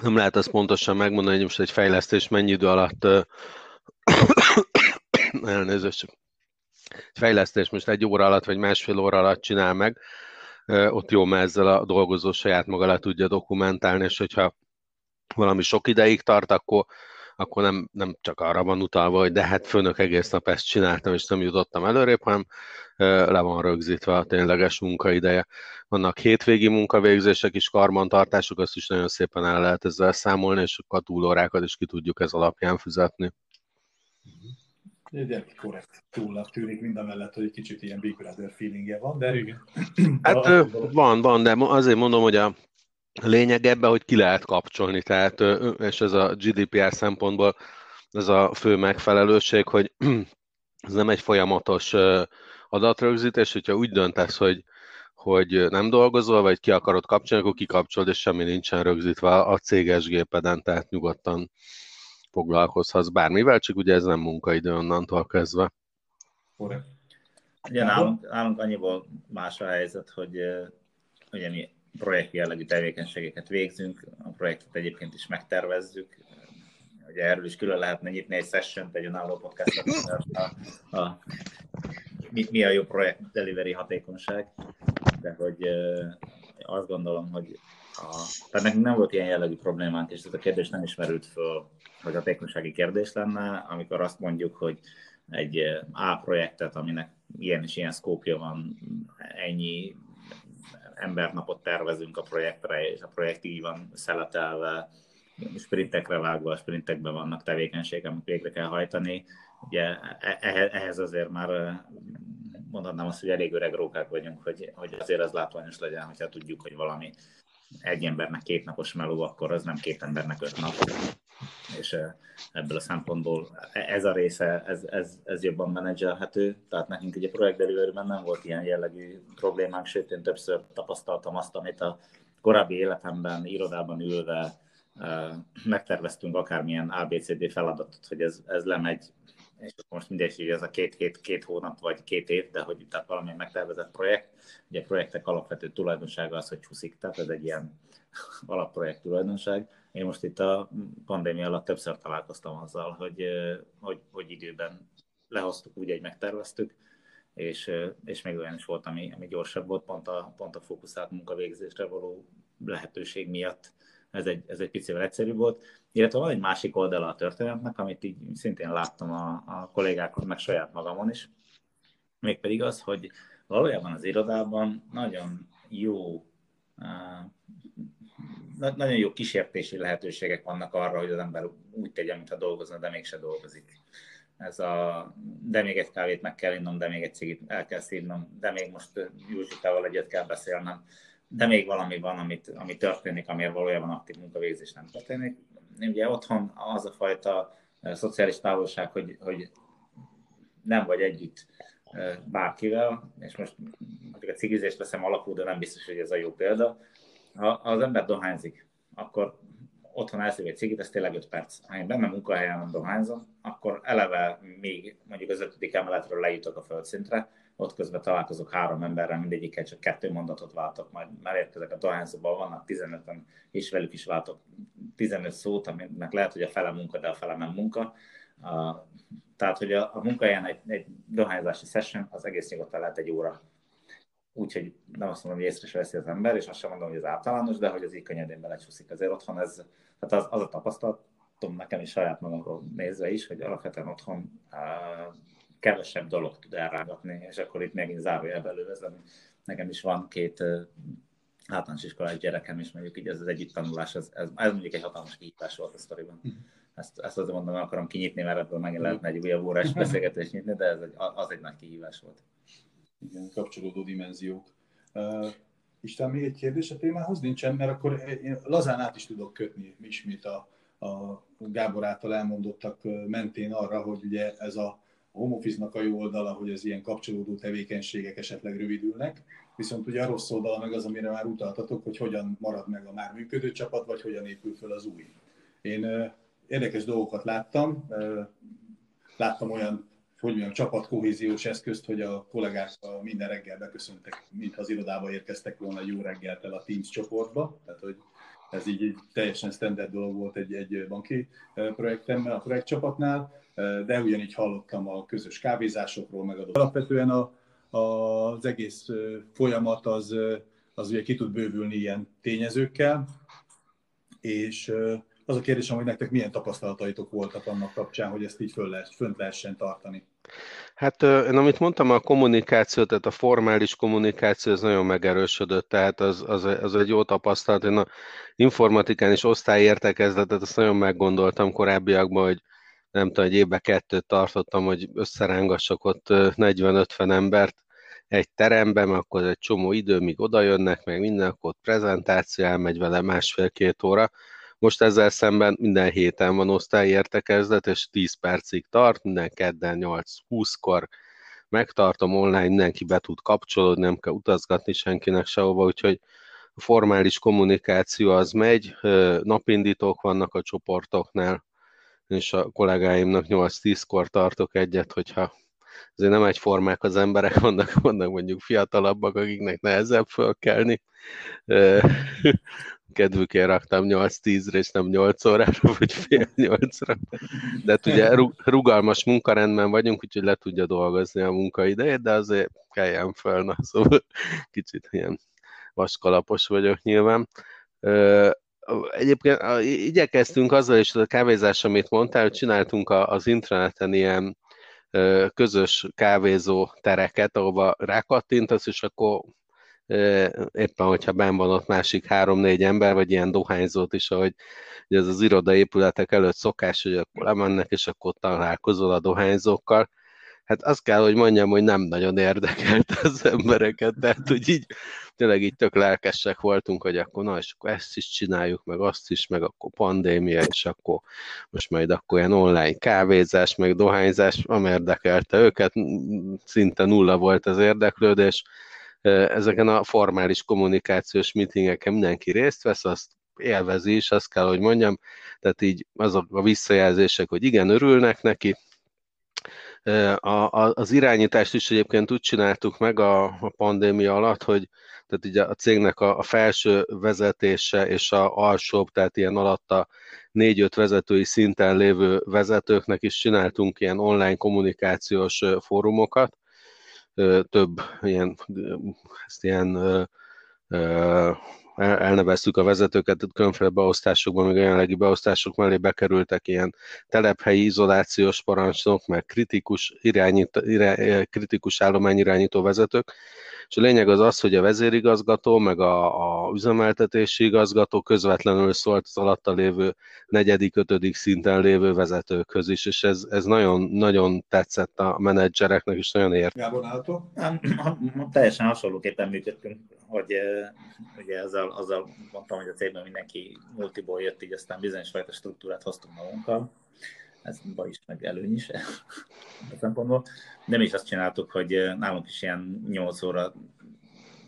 nem lehet azt pontosan megmondani, hogy most egy fejlesztés mennyi idő alatt elnézést, egy fejlesztés most egy óra alatt, vagy másfél óra alatt csinál meg, ott jó, mert ezzel a dolgozó saját maga le tudja dokumentálni, és hogyha valami sok ideig tart, akkor, akkor nem, nem csak arra van utalva, hogy de hát főnök egész nap ezt csináltam, és nem jutottam előrébb, hanem le van rögzítve a tényleges munkaideje. Vannak hétvégi munkavégzések is, karbantartások, azt is nagyon szépen el lehet ezzel számolni, és a túlórákat is ki tudjuk ez alapján fizetni. Egy korrekt túlnak tűnik, mind a mellett, hogy egy kicsit ilyen Big Brother feelingje van, de... Igen. Hát van, van, de azért mondom, hogy a lényeg ebben, hogy ki lehet kapcsolni, tehát, és ez a GDPR szempontból ez a fő megfelelőség, hogy ez nem egy folyamatos adatrögzítés, hogyha úgy döntesz, hogy, hogy nem dolgozol, vagy ki akarod kapcsolni, akkor kikapcsolod, és semmi nincsen rögzítve a céges gépeden, tehát nyugodtan foglalkozhatsz bármivel, csak ugye ez nem munkaidő onnantól kezdve. Ugye nálunk, nálunk annyiból más a helyzet, hogy ugye mi projekt jellegű tevékenységeket végzünk, a projektet egyébként is megtervezzük, ugye erről is külön lehetne nyitni egy session egy önálló podcastot, a, a, mi, mi a jó projekt delivery hatékonyság, de hogy azt gondolom, hogy a, tehát nekünk nem volt ilyen jellegű problémánk, és ez a kérdés nem ismerült föl, hogy hatékonysági kérdés lenne, amikor azt mondjuk, hogy egy A projektet, aminek ilyen és ilyen szkópja van, ennyi embernapot tervezünk a projektre, és a projekt így van szeletelve, sprintekre vágva, sprintekben vannak tevékenységek, amit végre kell hajtani. Ugye e-, e-, ehhez azért már mondhatnám azt, hogy elég öreg rókák vagyunk, hogy, hogy azért az látványos legyen, hogyha tudjuk, hogy valami egy embernek két napos meló, akkor az nem két embernek öt nap. És ebből a szempontból ez a része, ez, ez, ez jobban menedzselhető. Tehát nekünk ugye projekt delivery nem volt ilyen jellegű problémánk, sőt én többször tapasztaltam azt, amit a korábbi életemben, irodában ülve megterveztünk akármilyen ABCD feladatot, hogy ez, ez lemegy, és most mindegy, hogy ez a két hét, két hónap vagy két év, de hogy tehát valamilyen megtervezett projekt, ugye a projektek alapvető tulajdonsága az, hogy csúszik, tehát ez egy ilyen alapprojekt tulajdonság. Én most itt a pandémia alatt többször találkoztam azzal, hogy, hogy, hogy időben lehoztuk úgy, hogy megterveztük, és, és még olyan is volt, ami, ami gyorsabb volt, pont a, pont a fókuszált munkavégzésre való lehetőség miatt ez egy, ez egy picivel egyszerűbb volt. Illetve van egy másik oldala a történetnek, amit így szintén láttam a, a kollégákon, meg saját magamon is, mégpedig az, hogy valójában az irodában nagyon jó nagyon jó kísértési lehetőségek vannak arra, hogy az ember úgy tegyen, mintha dolgozna, de mégse dolgozik. Ez a, de még egy kávét meg kell innom, de még egy cigit el kell szívnom, de még most Józsikával egyet kell beszélnem, de még valami van, amit, ami történik, amiért valójában aktív munkavégzés nem történik. Ugye otthon az a fajta szociális távolság, hogy, hogy nem vagy együtt bárkivel, és most a cigizést veszem alapul, de nem biztos, hogy ez a jó példa. Ha az ember dohányzik, akkor otthon elszív egy cigit, ez tényleg 5 perc. Ha én benne munkahelyen dohányzom, akkor eleve még mondjuk az ötödik emeletről lejutok a földszintre, ott közben találkozok három emberrel, mindegyikkel csak kettő mondatot váltok, majd érkezek a dohányzóban, vannak 15-en, és velük is váltok 15 szót, aminek lehet, hogy a fele munka, de a fele nem munka. Uh, tehát, hogy a, a munkahelyen egy, egy dohányzási session az egész nyugodtan lehet egy óra. Úgyhogy nem azt mondom, hogy észre se veszi az ember, és azt sem mondom, hogy ez általános, de hogy az így könnyedén belecsúszik. Azért otthon ez, tehát az, az a tapasztalatom nekem is saját magamról nézve is, hogy alapvetően otthon uh, kevesebb dolog tud elrágatni, és akkor itt megint zárójelbe lővezem. Nekem is van két általános iskolás gyerekem, és mondjuk így ez az együtt tanulás, ez, ez, ez mondjuk egy hatalmas kihívás volt a sztoriban. Mhm. Ezt, ezt azért mondom, akarom kinyitni, mert ebből megint lehetne egy újabb órás beszélgetést nyitni, de ez egy, az egy nagy kihívás volt. Igen, kapcsolódó dimenziók. Uh, Isten, még egy kérdés a témához nincsen, mert akkor én lazán át is tudok kötni ismét a, a Gábor által elmondottak mentén arra, hogy ugye ez a home a jó oldala, hogy az ilyen kapcsolódó tevékenységek esetleg rövidülnek, viszont ugye a rossz oldala meg az, amire már utaltatok, hogy hogyan marad meg a már működő csapat, vagy hogyan épül föl az új. Én érdekes dolgokat láttam, láttam olyan hogy mondjam, csapatkohéziós eszközt, hogy a kollégák minden reggel beköszöntek, mintha az irodába érkeztek volna jó reggelt el a Teams csoportba, tehát hogy ez így egy teljesen standard dolog volt egy, egy banki projektemben, a projektcsapatnál, de ugyanígy hallottam a közös kávézásokról, meg adott. Alapvetően a, a, az egész folyamat az, az ugye ki tud bővülni ilyen tényezőkkel, és az a kérdésem, hogy nektek milyen tapasztalataitok voltak annak kapcsán, hogy ezt így föl lehet, fönt lehessen tartani. Hát én amit mondtam, a kommunikáció, tehát a formális kommunikáció, ez nagyon megerősödött, tehát az, az, az egy jó tapasztalat. Én a informatikán is osztályértekezletet, azt nagyon meggondoltam korábbiakban, hogy nem tudom, egy évben kettőt tartottam, hogy összerángassak ott 40-50 embert egy teremben, mert akkor egy csomó idő, míg oda jönnek, meg minden, akkor ott prezentáció, elmegy vele másfél-két óra. Most ezzel szemben minden héten van osztályértekezlet, és 10 percig tart, minden kedden 8-20-kor megtartom online, mindenki be tud kapcsolódni, nem kell utazgatni senkinek sehova, úgyhogy a formális kommunikáció az megy, napindítók vannak a csoportoknál, és a kollégáimnak 8-10-kor tartok egyet, hogyha azért nem egyformák az emberek, vannak, vannak mondjuk fiatalabbak, akiknek nehezebb fölkelni. Kedvükért raktam 8-10-re, és nem 8 órára, vagy fél 8-ra. De hát ugye rugalmas munkarendben vagyunk, úgyhogy le tudja dolgozni a munkaidejét, de azért kelljen föl, na, szóval kicsit ilyen vaskalapos vagyok nyilván. Egyébként igyekeztünk azzal is, a kávézás, amit mondtál, hogy csináltunk az intraneten ilyen közös kávézó tereket, ahova rákattintasz, és akkor éppen, hogyha ben van ott másik három-négy ember, vagy ilyen dohányzót is, ahogy ez az irodaépületek előtt szokás, hogy akkor lemennek, és akkor találkozol a dohányzókkal, hát azt kell, hogy mondjam, hogy nem nagyon érdekelt az embereket, tehát hogy így tényleg így tök lelkesek voltunk, hogy akkor na, és akkor ezt is csináljuk, meg azt is, meg akkor pandémia, és akkor most majd akkor ilyen online kávézás, meg dohányzás, nem érdekelte őket, szinte nulla volt az érdeklődés, ezeken a formális kommunikációs meetingeken mindenki részt vesz, azt élvezi is, azt kell, hogy mondjam, tehát így azok a visszajelzések, hogy igen, örülnek neki, a, a, az irányítást is egyébként úgy csináltuk meg a, a pandémia alatt, hogy tehát így a cégnek a, a felső vezetése és a alsóbb, tehát ilyen alatta négy-öt vezetői szinten lévő vezetőknek is csináltunk ilyen online kommunikációs fórumokat, több ilyen, ezt ilyen elneveztük a vezetőket, különféle beosztásokban, még a jelenlegi beosztások mellé bekerültek ilyen telephelyi izolációs parancsnok, meg kritikus, irányít, irá, kritikus állományirányító vezetők, és a lényeg az az, hogy a vezérigazgató, meg a, a üzemeltetési igazgató közvetlenül szólt az alatta lévő negyedik, ötödik szinten lévő vezetőkhöz is, és ez, ez nagyon, nagyon tetszett a menedzsereknek, és nagyon ért. Gábor, Teljesen hasonlóképpen működtünk, hogy ugye azzal, azzal mondtam, hogy a cégben mindenki multiból jött, így aztán bizonyos fajta struktúrát hoztunk magunkkal, ez baj is, meg előny is a szempontból. De is azt csináltuk, hogy nálunk is ilyen 8 óra,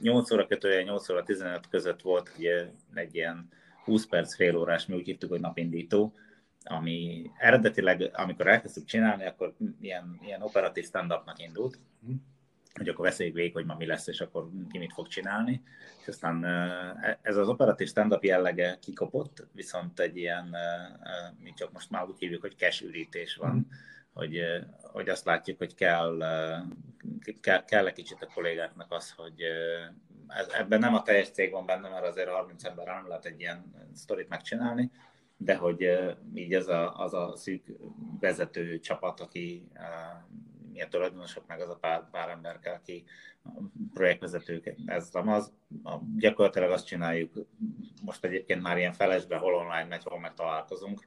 8 óra kötője, 8 óra 15 között volt ugye, egy ilyen 20 perc, fél órás, mi úgy hívtuk, hogy napindító, ami eredetileg, amikor elkezdtük csinálni, akkor ilyen, ilyen operatív stand-upnak indult, hogy akkor beszéljük végig, hogy ma mi lesz, és akkor ki mit fog csinálni. És aztán e, ez az operatív stand-up jellege kikopott, viszont egy ilyen, mi csak most már úgy hívjuk, hogy cash ürítés van, mm. hogy, hogy azt látjuk, hogy kell, kell, kell egy kicsit a kollégáknak az, hogy ez, ebben nem a teljes cég van benne, mert azért 30 ember nem lehet egy ilyen sztorit megcsinálni, de hogy így az a, az a szűk vezető csapat, aki mi a tulajdonosok, meg az a pár, pár ember kell, aki projektvezetők, ez az, gyakorlatilag azt csináljuk, most egyébként már ilyen felesbe, hol online megy, hol meg találkozunk,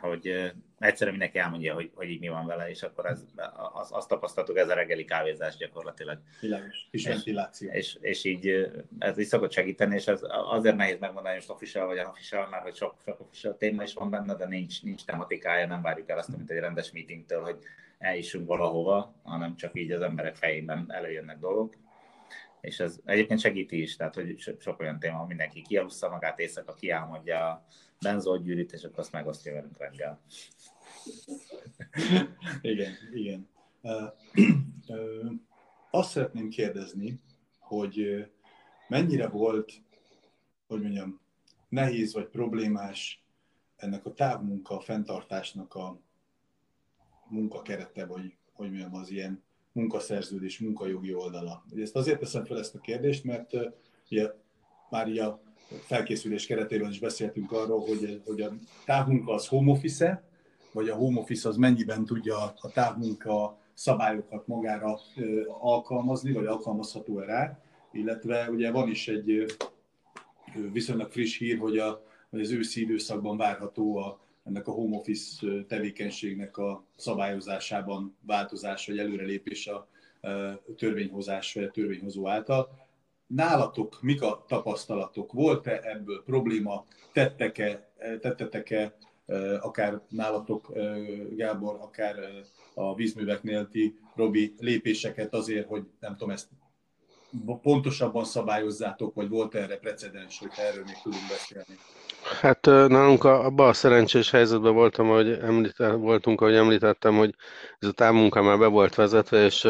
hogy egyszerűen mindenki elmondja, hogy, hogy így mi van vele, és akkor ez, az, azt tapasztaltuk, ez a reggeli kávézás gyakorlatilag. Világos, kis ventiláció. És, és, így ez is szokott segíteni, és ez azért nehéz megmondani, hogy most official vagy unofficial, mert hogy sok, sok official téma is van benne, de nincs, nincs tematikája, nem várjuk el azt, mint egy rendes meetingtől, hogy eljussunk valahova, hanem csak így az emberek fejében előjönnek dolgok. És ez egyébként segíti is, tehát hogy sok olyan téma, mindenki kialussza magát éjszaka, kiálmodja a benzolgyűrűt, és akkor azt megosztja velünk reggel. igen, igen. azt szeretném kérdezni, hogy mennyire volt, hogy mondjam, nehéz vagy problémás ennek a távmunka fenntartásnak a munkakerete, vagy hogy mondjam, az ilyen munkaszerződés, munkajogi oldala. Ezt azért teszem fel ezt a kérdést, mert ugye, már így a felkészülés keretében is beszéltünk arról, hogy, hogy a távmunka az home office vagy a home office az mennyiben tudja a távmunka szabályokat magára alkalmazni, vagy alkalmazható rá, illetve ugye van is egy viszonylag friss hír, hogy, a, hogy az őszi időszakban várható a, ennek a home office tevékenységnek a szabályozásában változás vagy előrelépés a törvényhozás vagy a törvényhozó által. Nálatok mik a tapasztalatok? Volt-e ebből probléma? Tettek-e, tettetek-e akár nálatok, Gábor, akár a vízműveknél ti, Robi, lépéseket azért, hogy nem tudom, ezt pontosabban szabályozzátok, vagy volt erre precedens, hogy erről még tudunk beszélni? Hát nálunk abban a szerencsés helyzetben voltam, hogy említett, voltunk, ahogy említettem, hogy ez a távmunka már be volt vezetve, és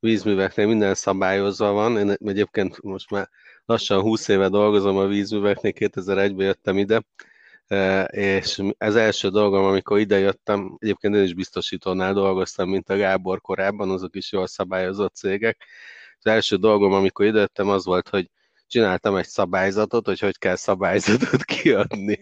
vízműveknél minden szabályozva van. Én egyébként most már lassan 20 éve dolgozom a vízműveknél, 2001-ben jöttem ide, és ez első dolgom, amikor ide jöttem, egyébként én is biztosítónál dolgoztam, mint a Gábor korábban, azok is jól szabályozott cégek. Az első dolgom, amikor ide jöttem, az volt, hogy csináltam egy szabályzatot, hogy hogy kell szabályzatot kiadni.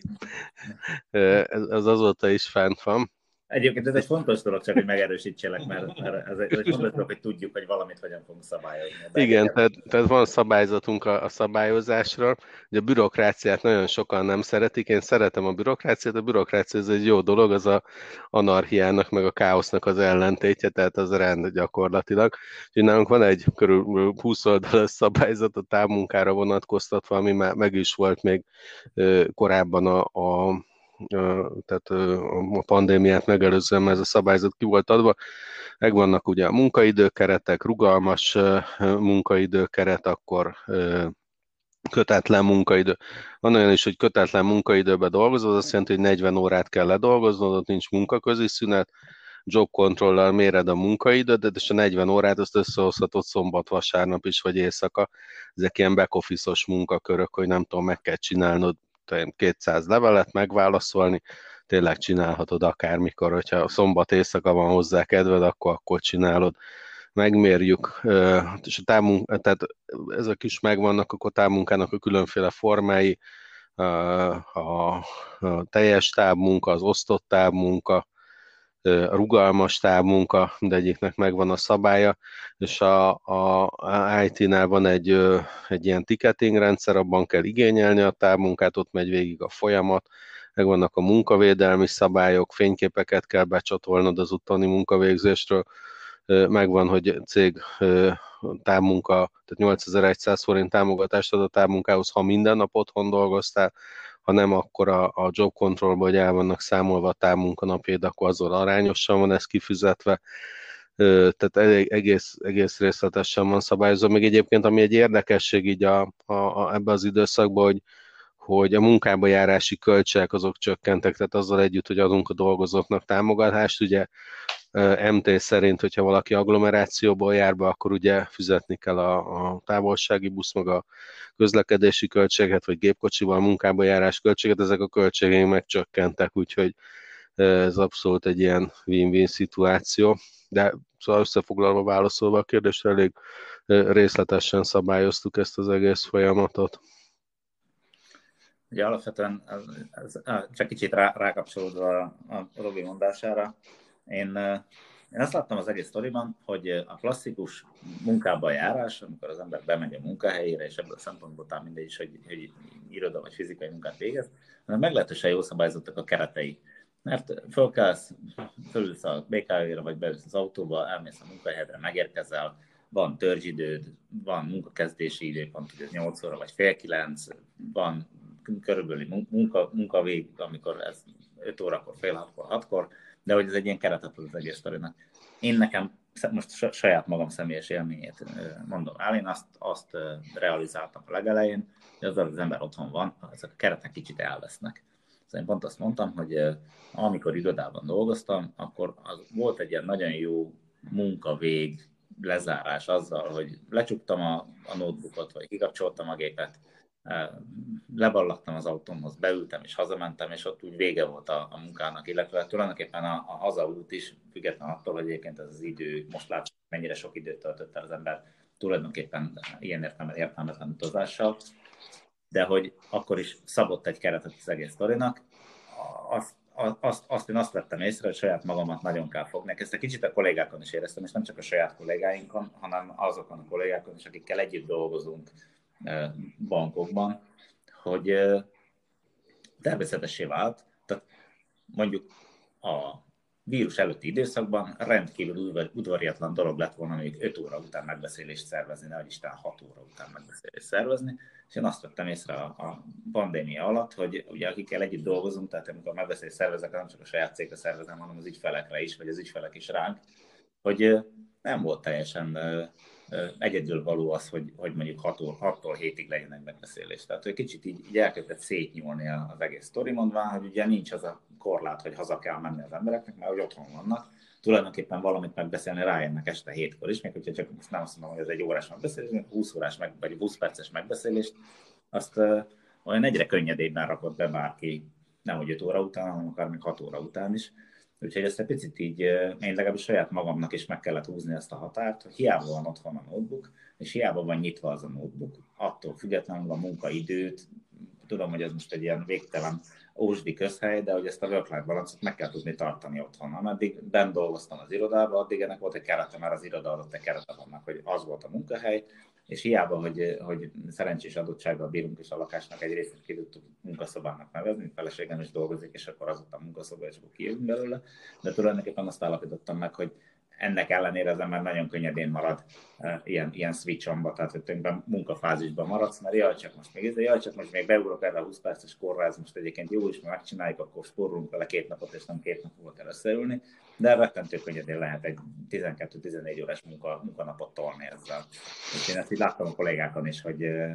Ez, azóta is fent van. Egyébként ez egy fontos dolog, csak hogy megerősítselek, mert, mert ez, egy, ez egy fontos dolog, hogy tudjuk, hogy valamit hogyan fogunk szabályozni. De Igen, tehát, tehát van szabályzatunk a, a szabályozásra. Ugye a bürokráciát nagyon sokan nem szeretik. Én szeretem a bürokráciát, a bürokrácia ez egy jó dolog, az a anarchiának, meg a káosznak az ellentétje, tehát az rend gyakorlatilag. Úgyhogy nálunk van egy körülbelül 20 oldalas szabályzat a távmunkára vonatkoztatva, ami már meg is volt még korábban a, a tehát a pandémiát megelőzően ez a szabályzat ki volt adva. Megvannak ugye a munkaidőkeretek, rugalmas munkaidőkeret, akkor kötetlen munkaidő. Van olyan is, hogy kötetlen munkaidőben dolgozod, azt jelenti, hogy 40 órát kell ledolgoznod, ott nincs munkaközi szünet, job controller méred a munkaidőt, és a 40 órát azt összehozhatod szombat, vasárnap is, vagy éjszaka. Ezek ilyen back office munkakörök, hogy nem tudom, meg kell csinálnod 200 levelet megválaszolni, tényleg csinálhatod akármikor, hogyha szombat éjszaka van hozzá kedved, akkor akkor csinálod. Megmérjük, és a távmunk, tehát ezek is megvannak, akkor távmunkának a különféle formái, a, a, teljes távmunka, az osztott távmunka, rugalmas távmunka, egyiknek megvan a szabálya, és a, a, IT-nál van egy, egy ilyen ticketing rendszer, abban kell igényelni a távmunkát, ott megy végig a folyamat, megvannak a munkavédelmi szabályok, fényképeket kell becsatolnod az utáni munkavégzésről, megvan, hogy cég távmunka, tehát 8100 forint támogatást ad a távmunkához, ha minden nap otthon dolgoztál, ha nem, akkor a, a job controlba, hogy el vannak számolva a távmunkanapjaid, akkor azon arányosan van ez kifizetve, tehát egész, egész részletesen van szabályozva. Még egyébként, ami egy érdekesség így a, a, a, ebbe az időszakban, hogy, hogy a munkába járási költségek azok csökkentek, tehát azzal együtt, hogy adunk a dolgozóknak támogatást, ugye MT szerint, hogyha valaki agglomerációból jár be, akkor ugye fizetni kell a, a távolsági busz, meg a közlekedési költséget, vagy gépkocsival munkába járás költséget, ezek a költségeink megcsökkentek, úgyhogy ez abszolút egy ilyen win-win szituáció. De szóval összefoglalva válaszolva a kérdésre, elég részletesen szabályoztuk ezt az egész folyamatot. Ugye alapvetően, ez, ez, csak kicsit rá, rákapcsolódva a, Robi mondására, én, én azt láttam az egész sztoriban, hogy a klasszikus munkába járás, amikor az ember bemegy a munkahelyére, és ebből a szempontból talán mindegy is, hogy, hogy iroda vagy fizikai munkát végez, hanem meglehetősen jól szabályozottak a keretei. Mert fölkelsz, fölülsz a BKV-re, vagy beülsz az autóba, elmész a munkahelyre, megérkezel, van törzsidőd, van munkakezdési időpont, ugye 8 óra vagy fél 9, van körülbelül munka, munkavég, amikor ez 5 órakor, fél hatkor, hatkor, de hogy ez egy ilyen keretet az egész sztorinak. Én nekem most saját magam személyes élményét mondom el, én azt, azt realizáltam a legelején, hogy az az ember otthon van, ezek a keretek kicsit elvesznek. Szóval én pont azt mondtam, hogy amikor irodában dolgoztam, akkor az volt egy ilyen nagyon jó munkavég lezárás azzal, hogy lecsuktam a, a notebookot, vagy kikapcsoltam a gépet, leballagtam az autómhoz, beültem és hazamentem, és ott úgy vége volt a, a munkának, illetve tulajdonképpen a, a hazaút is, független attól, hogy egyébként ez az idő, most látjuk, mennyire sok időt töltött el az ember tulajdonképpen ilyen értelme, értelmetlen utazással, de hogy akkor is szabott egy keretet az egész sztorinak, azt, azt, azt én azt vettem észre, hogy saját magamat nagyon kell fogni. Ezt egy kicsit a kollégákon is éreztem, és nem csak a saját kollégáinkon, hanem azokon a kollégákon is, akikkel együtt dolgozunk, bankokban, hogy természetesé vált, tehát mondjuk a vírus előtti időszakban rendkívül udvariatlan dolog lett volna még 5 óra után megbeszélést szervezni, nehogy Isten 6 óra után megbeszélést szervezni, és én azt vettem észre a, a pandémia alatt, hogy ugye akikkel együtt dolgozunk, tehát amikor megbeszélést szervezek, nem csak a saját cégre szervezem, hanem az ügyfelekre is, vagy az ügyfelek is ránk, hogy nem volt teljesen egyedül való az, hogy, hogy mondjuk 6-tól 6 7-ig legyenek megbeszélés. Tehát, hogy kicsit így, így elkezdett szétnyúlni az egész sztori, mondván, hogy ugye nincs az a korlát, hogy haza kell menni az embereknek, mert hogy otthon vannak. Tulajdonképpen valamit megbeszélni rájönnek este hétkor is, még hogyha csak most nem azt mondom, hogy ez egy órás megbeszélés, 20 órás meg, vagy 20 perces megbeszélést, azt uh, olyan egyre könnyedében rakott be bárki, nem hogy 5 óra után, hanem akár még 6 óra után is Úgyhogy ezt egy picit így, én legalábbis saját magamnak is meg kellett húzni ezt a határt, hogy hiába van otthon a notebook, és hiába van nyitva az a notebook, attól függetlenül a munkaidőt tudom, hogy ez most egy ilyen végtelen ósdi közhely, de hogy ezt a work-life meg kell tudni tartani otthon. Ameddig bent dolgoztam az irodában, addig ennek volt egy kerete, mert az iroda adott egy kerete vannak, hogy az volt a munkahely, és hiába, hogy, hogy szerencsés adottsággal bírunk, és a lakásnak egy részét ki tudtuk munkaszobának nevezni, feleségem is dolgozik, és akkor az a munkaszoba, és akkor kijövünk belőle, de tulajdonképpen azt állapítottam meg, hogy ennek ellenére az ember nagyon könnyedén marad uh, ilyen, ilyen switch-omba, tehát hogy munkafázisban maradsz, mert jaj, csak most még, jaj, csak most még beugrok erre a 20 perces korra, ez most egyébként jó is, mert megcsináljuk, akkor spórolunk vele két napot, és nem két napot kell összeülni, de rettentő könnyedén lehet egy 12-14 órás munka, munkanapot tolni ezzel. És én ezt így láttam a kollégákon is, hogy uh,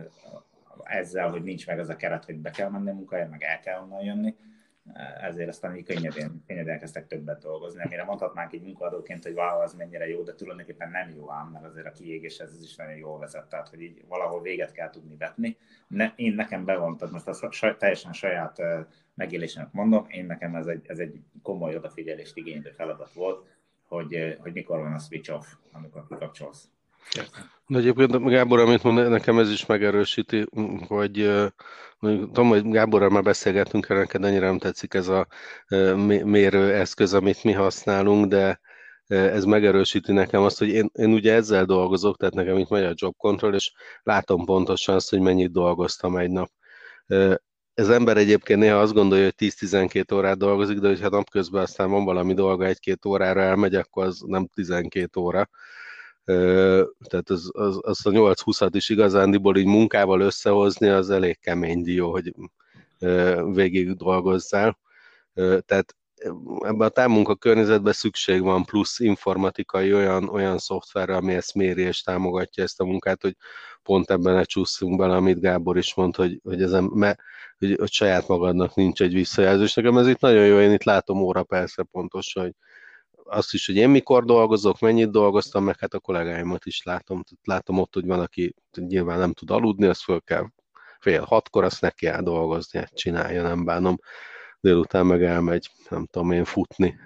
ezzel, hogy nincs meg ez a keret, hogy be kell menni a munkáért, meg el kell onnan jönni, ezért aztán így könnyedén, könnyedén elkezdtek többet dolgozni. Amire mondhatnánk egy munkaadóként, hogy wow, az mennyire jó, de tulajdonképpen nem jó ám, mert azért a kiégés ez is nagyon jól vezet, tehát hogy így valahol véget kell tudni vetni. Ne, én nekem bevontam, most azt saj, teljesen saját uh, mondom, én nekem ez egy, ez egy komoly odafigyelést igénylő feladat volt, hogy, hogy mikor van a switch off, amikor kikapcsolsz. De egyébként Gábor, amit mond, nekem ez is megerősíti, hogy tudom, hogy Gáborral már beszélgettünk, neked annyira nem tetszik ez a mérőeszköz, amit mi használunk, de ez megerősíti nekem azt, hogy én, én ugye ezzel dolgozok, tehát nekem itt megy a job control, és látom pontosan azt, hogy mennyit dolgoztam egy nap. Ez ember egyébként néha azt gondolja, hogy 10-12 órát dolgozik, de hogyha napközben aztán van valami dolga, egy-két órára elmegy, akkor az nem 12 óra tehát az, az, az a 8-20-at is igazándiból így munkával összehozni, az elég kemény dió, hogy végig dolgozzál. Tehát ebben a távmunka környezetben szükség van plusz informatikai olyan, olyan szoftverre, ami ezt méri és támogatja ezt a munkát, hogy pont ebben ne csúszunk bele, amit Gábor is mond, hogy, hogy, ezen, me, hogy, hogy saját magadnak nincs egy visszajelzés. Nekem ez itt nagyon jó, én itt látom óra persze pontosan, hogy azt is, hogy én mikor dolgozok, mennyit dolgoztam, meg hát a kollégáimat is látom. Látom ott, hogy van, aki nyilván nem tud aludni, azt föl kell fél hatkor, azt neki kell dolgozni, hát csinálja, nem bánom. Délután meg elmegy, nem tudom én, futni,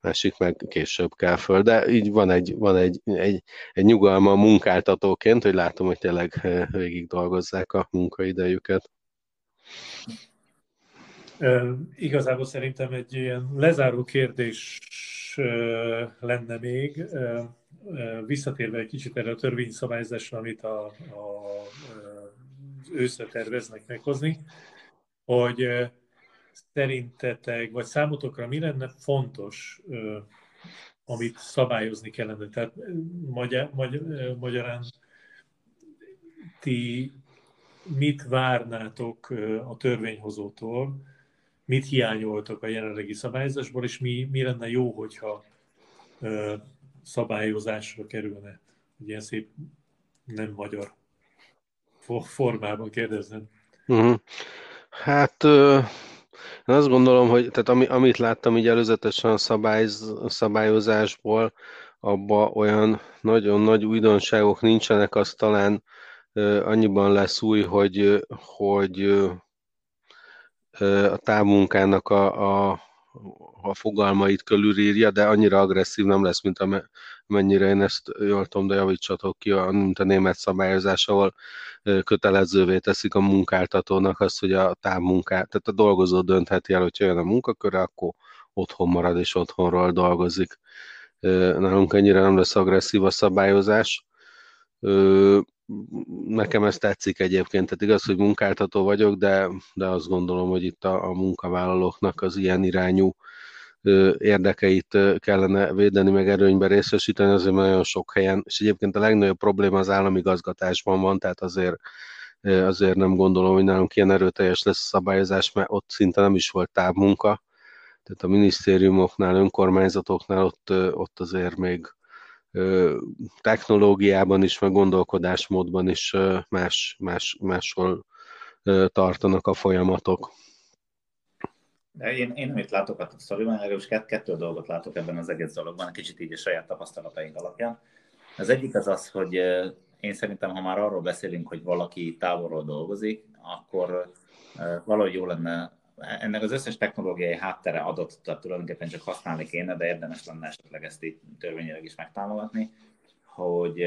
másik meg később kell föl, de így van egy, van egy, egy, egy nyugalma munkáltatóként, hogy látom, hogy tényleg eh, végig dolgozzák a munkaidejüket. Igazából szerintem egy ilyen lezáró kérdés lenne még, visszatérve egy kicsit erre a törvényszabályzásra, amit a, a, őszre terveznek meghozni, hogy szerintetek, vagy számotokra mi lenne fontos, amit szabályozni kellene? Tehát magyar, magyar, magyarán ti mit várnátok a törvényhozótól, mit hiányoltak a jelenlegi szabályozásból, és mi, mi lenne jó, hogyha ö, szabályozásra kerülne. Ilyen szép nem magyar formában kérdezem. Uh-huh. Hát ö, én azt gondolom, hogy tehát ami, amit láttam így előzetesen a szabályz, szabályozásból, abban olyan nagyon nagy újdonságok nincsenek, az talán ö, annyiban lesz új, hogy, hogy a távmunkának a, a, a fogalmait körülírja, de annyira agresszív nem lesz, mint amennyire én ezt jól tudom, de javítsatok ki, mint a német szabályozás, ahol kötelezővé teszik a munkáltatónak azt, hogy a távmunkát, tehát a dolgozó döntheti el, hogy jön a munkaköre, akkor otthon marad és otthonról dolgozik. Nálunk ennyire nem lesz agresszív a szabályozás nekem ez tetszik egyébként, tehát igaz, hogy munkáltató vagyok, de, de azt gondolom, hogy itt a, a munkavállalóknak az ilyen irányú érdekeit kellene védeni, meg erőnyben részesíteni, azért nagyon sok helyen, és egyébként a legnagyobb probléma az állami gazgatásban van, tehát azért, azért nem gondolom, hogy nálunk ilyen erőteljes lesz a szabályozás, mert ott szinte nem is volt távmunka, tehát a minisztériumoknál, önkormányzatoknál ott, ott azért még technológiában is, meg gondolkodásmódban is más, más, máshol tartanak a folyamatok. De én, én amit látok a szoriban, legalábbis kettő dolgot látok ebben az egész dologban, kicsit így a saját tapasztalataink alapján. Az egyik az az, hogy én szerintem, ha már arról beszélünk, hogy valaki távolról dolgozik, akkor valahogy jó lenne ennek az összes technológiai háttere adott, tehát tulajdonképpen csak használni kéne, de érdemes lenne esetleg ezt így törvényileg is megtámogatni, hogy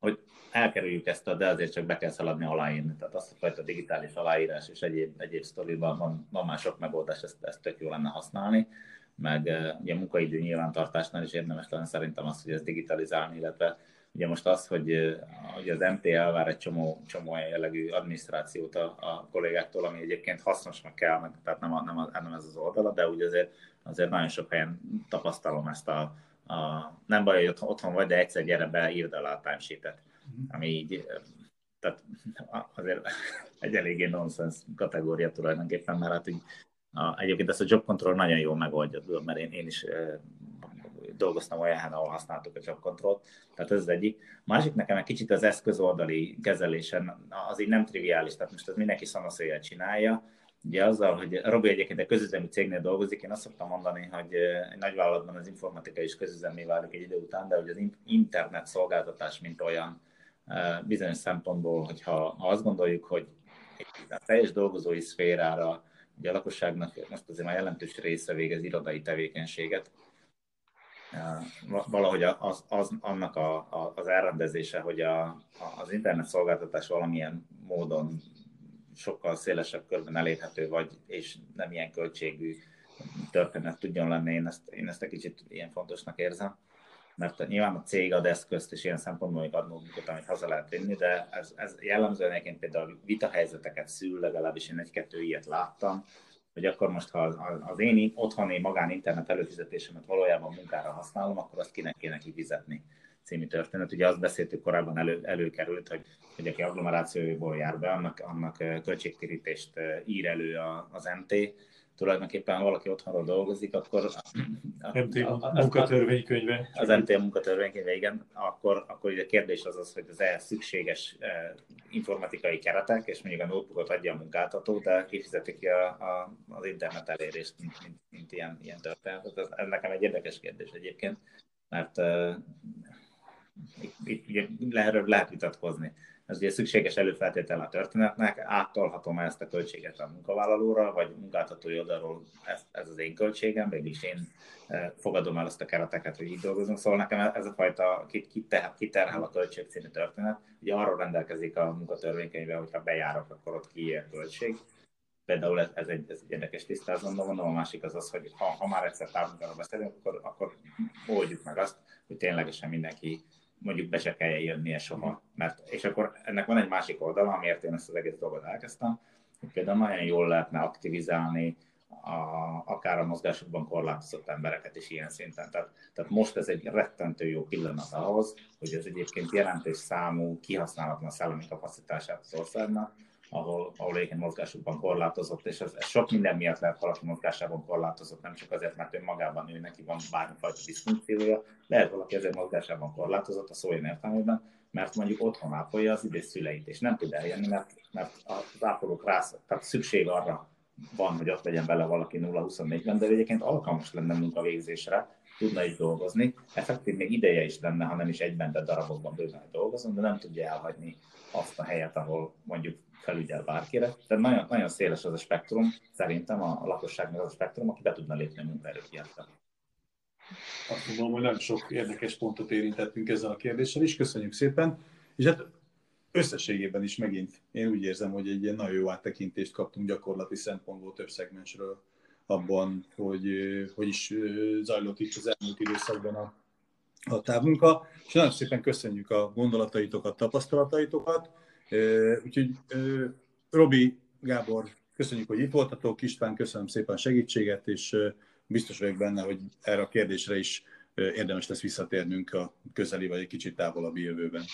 hogy elkerüljük ezt, a, de azért csak be kell szaladni aláírni. Tehát azt a fajta digitális aláírás és egyéb, egyéb sztoriban van, van már sok megoldás, ezt, ezt tök jó lenne használni meg ugye a munkaidő nyilvántartásnál is érdemes lenne szerintem azt, hogy ezt digitalizálni, illetve ugye most az, hogy, hogy az MT elvár egy csomó, csomó jellegű adminisztrációt a, a kollégáktól, ami egyébként hasznos, meg kell, meg, tehát nem, a, nem, a, nem ez az oldala, de úgy azért, azért nagyon sok helyen tapasztalom ezt a, a nem baj, hogy otthon vagy, de egyszer gyere be, írd alá a timesheet ami így tehát azért egy eléggé nonsens kategória tulajdonképpen, mert hát így a, egyébként ezt a job control nagyon jól megoldja, mert én, én is dolgoztam olyan ahol használtuk a job tehát ez az egyik. Másik nekem egy kicsit az eszközoldali kezelésen az így nem triviális, tehát most ez mindenki szanaszéjjel csinálja, Ugye azzal, hogy Robi egyébként egy közüzemi cégnél dolgozik, én azt szoktam mondani, hogy egy nagyvállalatban az informatika is közüzemé válik egy idő után, de hogy az internet szolgáltatás, mint olyan bizonyos szempontból, hogyha ha azt gondoljuk, hogy egy teljes dolgozói szférára Ugye a lakosságnak most azért már jelentős része végez irodai tevékenységet. Valahogy az, az, annak a, a, az elrendezése, hogy a, az internet szolgáltatás valamilyen módon sokkal szélesebb körben elérhető, vagy és nem ilyen költségű történet tudjon lenni, én ezt, én ezt egy kicsit ilyen fontosnak érzem. Mert nyilván a cég ad eszközt, és ilyen szempontból még ad magukat, amit haza lehet vinni, de ez, ez jellemzően egyébként például vitahelyzeteket szül, legalábbis én egy-kettő ilyet láttam, hogy akkor most, ha az, én otthoni magán internet előfizetésemet valójában munkára használom, akkor azt kinek kéne kifizetni című történet. Ugye azt beszéltük korábban elő, előkerült, hogy, hogy aki agglomerációból jár be, annak, annak költségtérítést ír elő az MT, tulajdonképpen ha valaki otthonról dolgozik, akkor... MT munkatörvénykönyve. Az MT munkatörvénykönyve, igen. Akkor, akkor ugye a kérdés az az, hogy az ehhez szükséges eh, informatikai keretek, és mondjuk a notebookot adja a munkáltató, de kifizetik ki a, a, az internet elérést, mint, mint, mint ilyen, ilyen történet. Ez, ez nekem egy érdekes kérdés egyébként, mert uh, itt, itt, itt lehet, lehet vitatkozni ez ugye szükséges előfeltétel a történetnek, áttolhatom ezt a költséget a munkavállalóra, vagy munkáltatói oldalról ez, ez az én költségem, végülis én e, fogadom el ezt a kereteket, hogy így dolgozunk. Szóval nekem ez a fajta kiterhel a költség című történet. Ugye arról rendelkezik a munkatörvénykönyvben, hogyha bejárok, akkor ott kiér költség. Például ez, ez, egy, ez egy érdekes tisztázom, de mondom, a másik az az, hogy ha, ha már egyszer távmunkáról beszélünk, akkor, akkor oldjuk meg azt, hogy ténylegesen mindenki mondjuk be se kelljen jönnie soha. Mert, és akkor ennek van egy másik oldala, amiért én ezt az egész dolgot elkezdtem, hogy például nagyon jól lehetne aktivizálni a, akár a mozgásokban korlátozott embereket is ilyen szinten. Tehát, tehát most ez egy rettentő jó pillanat ahhoz, hogy ez egyébként jelentős számú kihasználatlan szellemi kapacitását az országnak, ahol, ahol egyébként mozgásukban korlátozott, és ez, ez sok minden miatt lehet valaki mozgásában korlátozott, nem csak azért, mert önmagában ő neki van bármifajta diszfunkciója, lehet valaki azért mozgásában korlátozott a szó értelmében, mert mondjuk otthon ápolja az idés szüleit, és nem tud eljönni, mert, mert az ápolók rász, tehát szükség arra van, hogy ott legyen vele valaki 0-24-ben, de egyébként alkalmas lenne munkavégzésre, tudna is dolgozni, effektív még ideje is lenne, ha nem is egyben, de darabokban bőven dolgozom, de nem tudja elhagyni azt a helyet, ahol mondjuk felügyel bárkire. Tehát nagyon, nagyon széles az a spektrum, szerintem a, lakosságnak az a spektrum, aki be tudna lépni a munkaerőpiacra. Azt gondolom, hogy nagyon sok érdekes pontot érintettünk ezzel a kérdéssel is. Köszönjük szépen. És hát összességében is megint én úgy érzem, hogy egy ilyen nagyon jó áttekintést kaptunk gyakorlati szempontból több szegmensről abban, hogy hogy is zajlott itt az elmúlt időszakban a, a távmunka. És nagyon szépen köszönjük a gondolataitokat, tapasztalataitokat. Úgyhogy Robi, Gábor, köszönjük, hogy itt voltatok. István, köszönöm szépen a segítséget, és biztos vagyok benne, hogy erre a kérdésre is érdemes lesz visszatérnünk a közeli vagy egy kicsit távolabbi jövőben.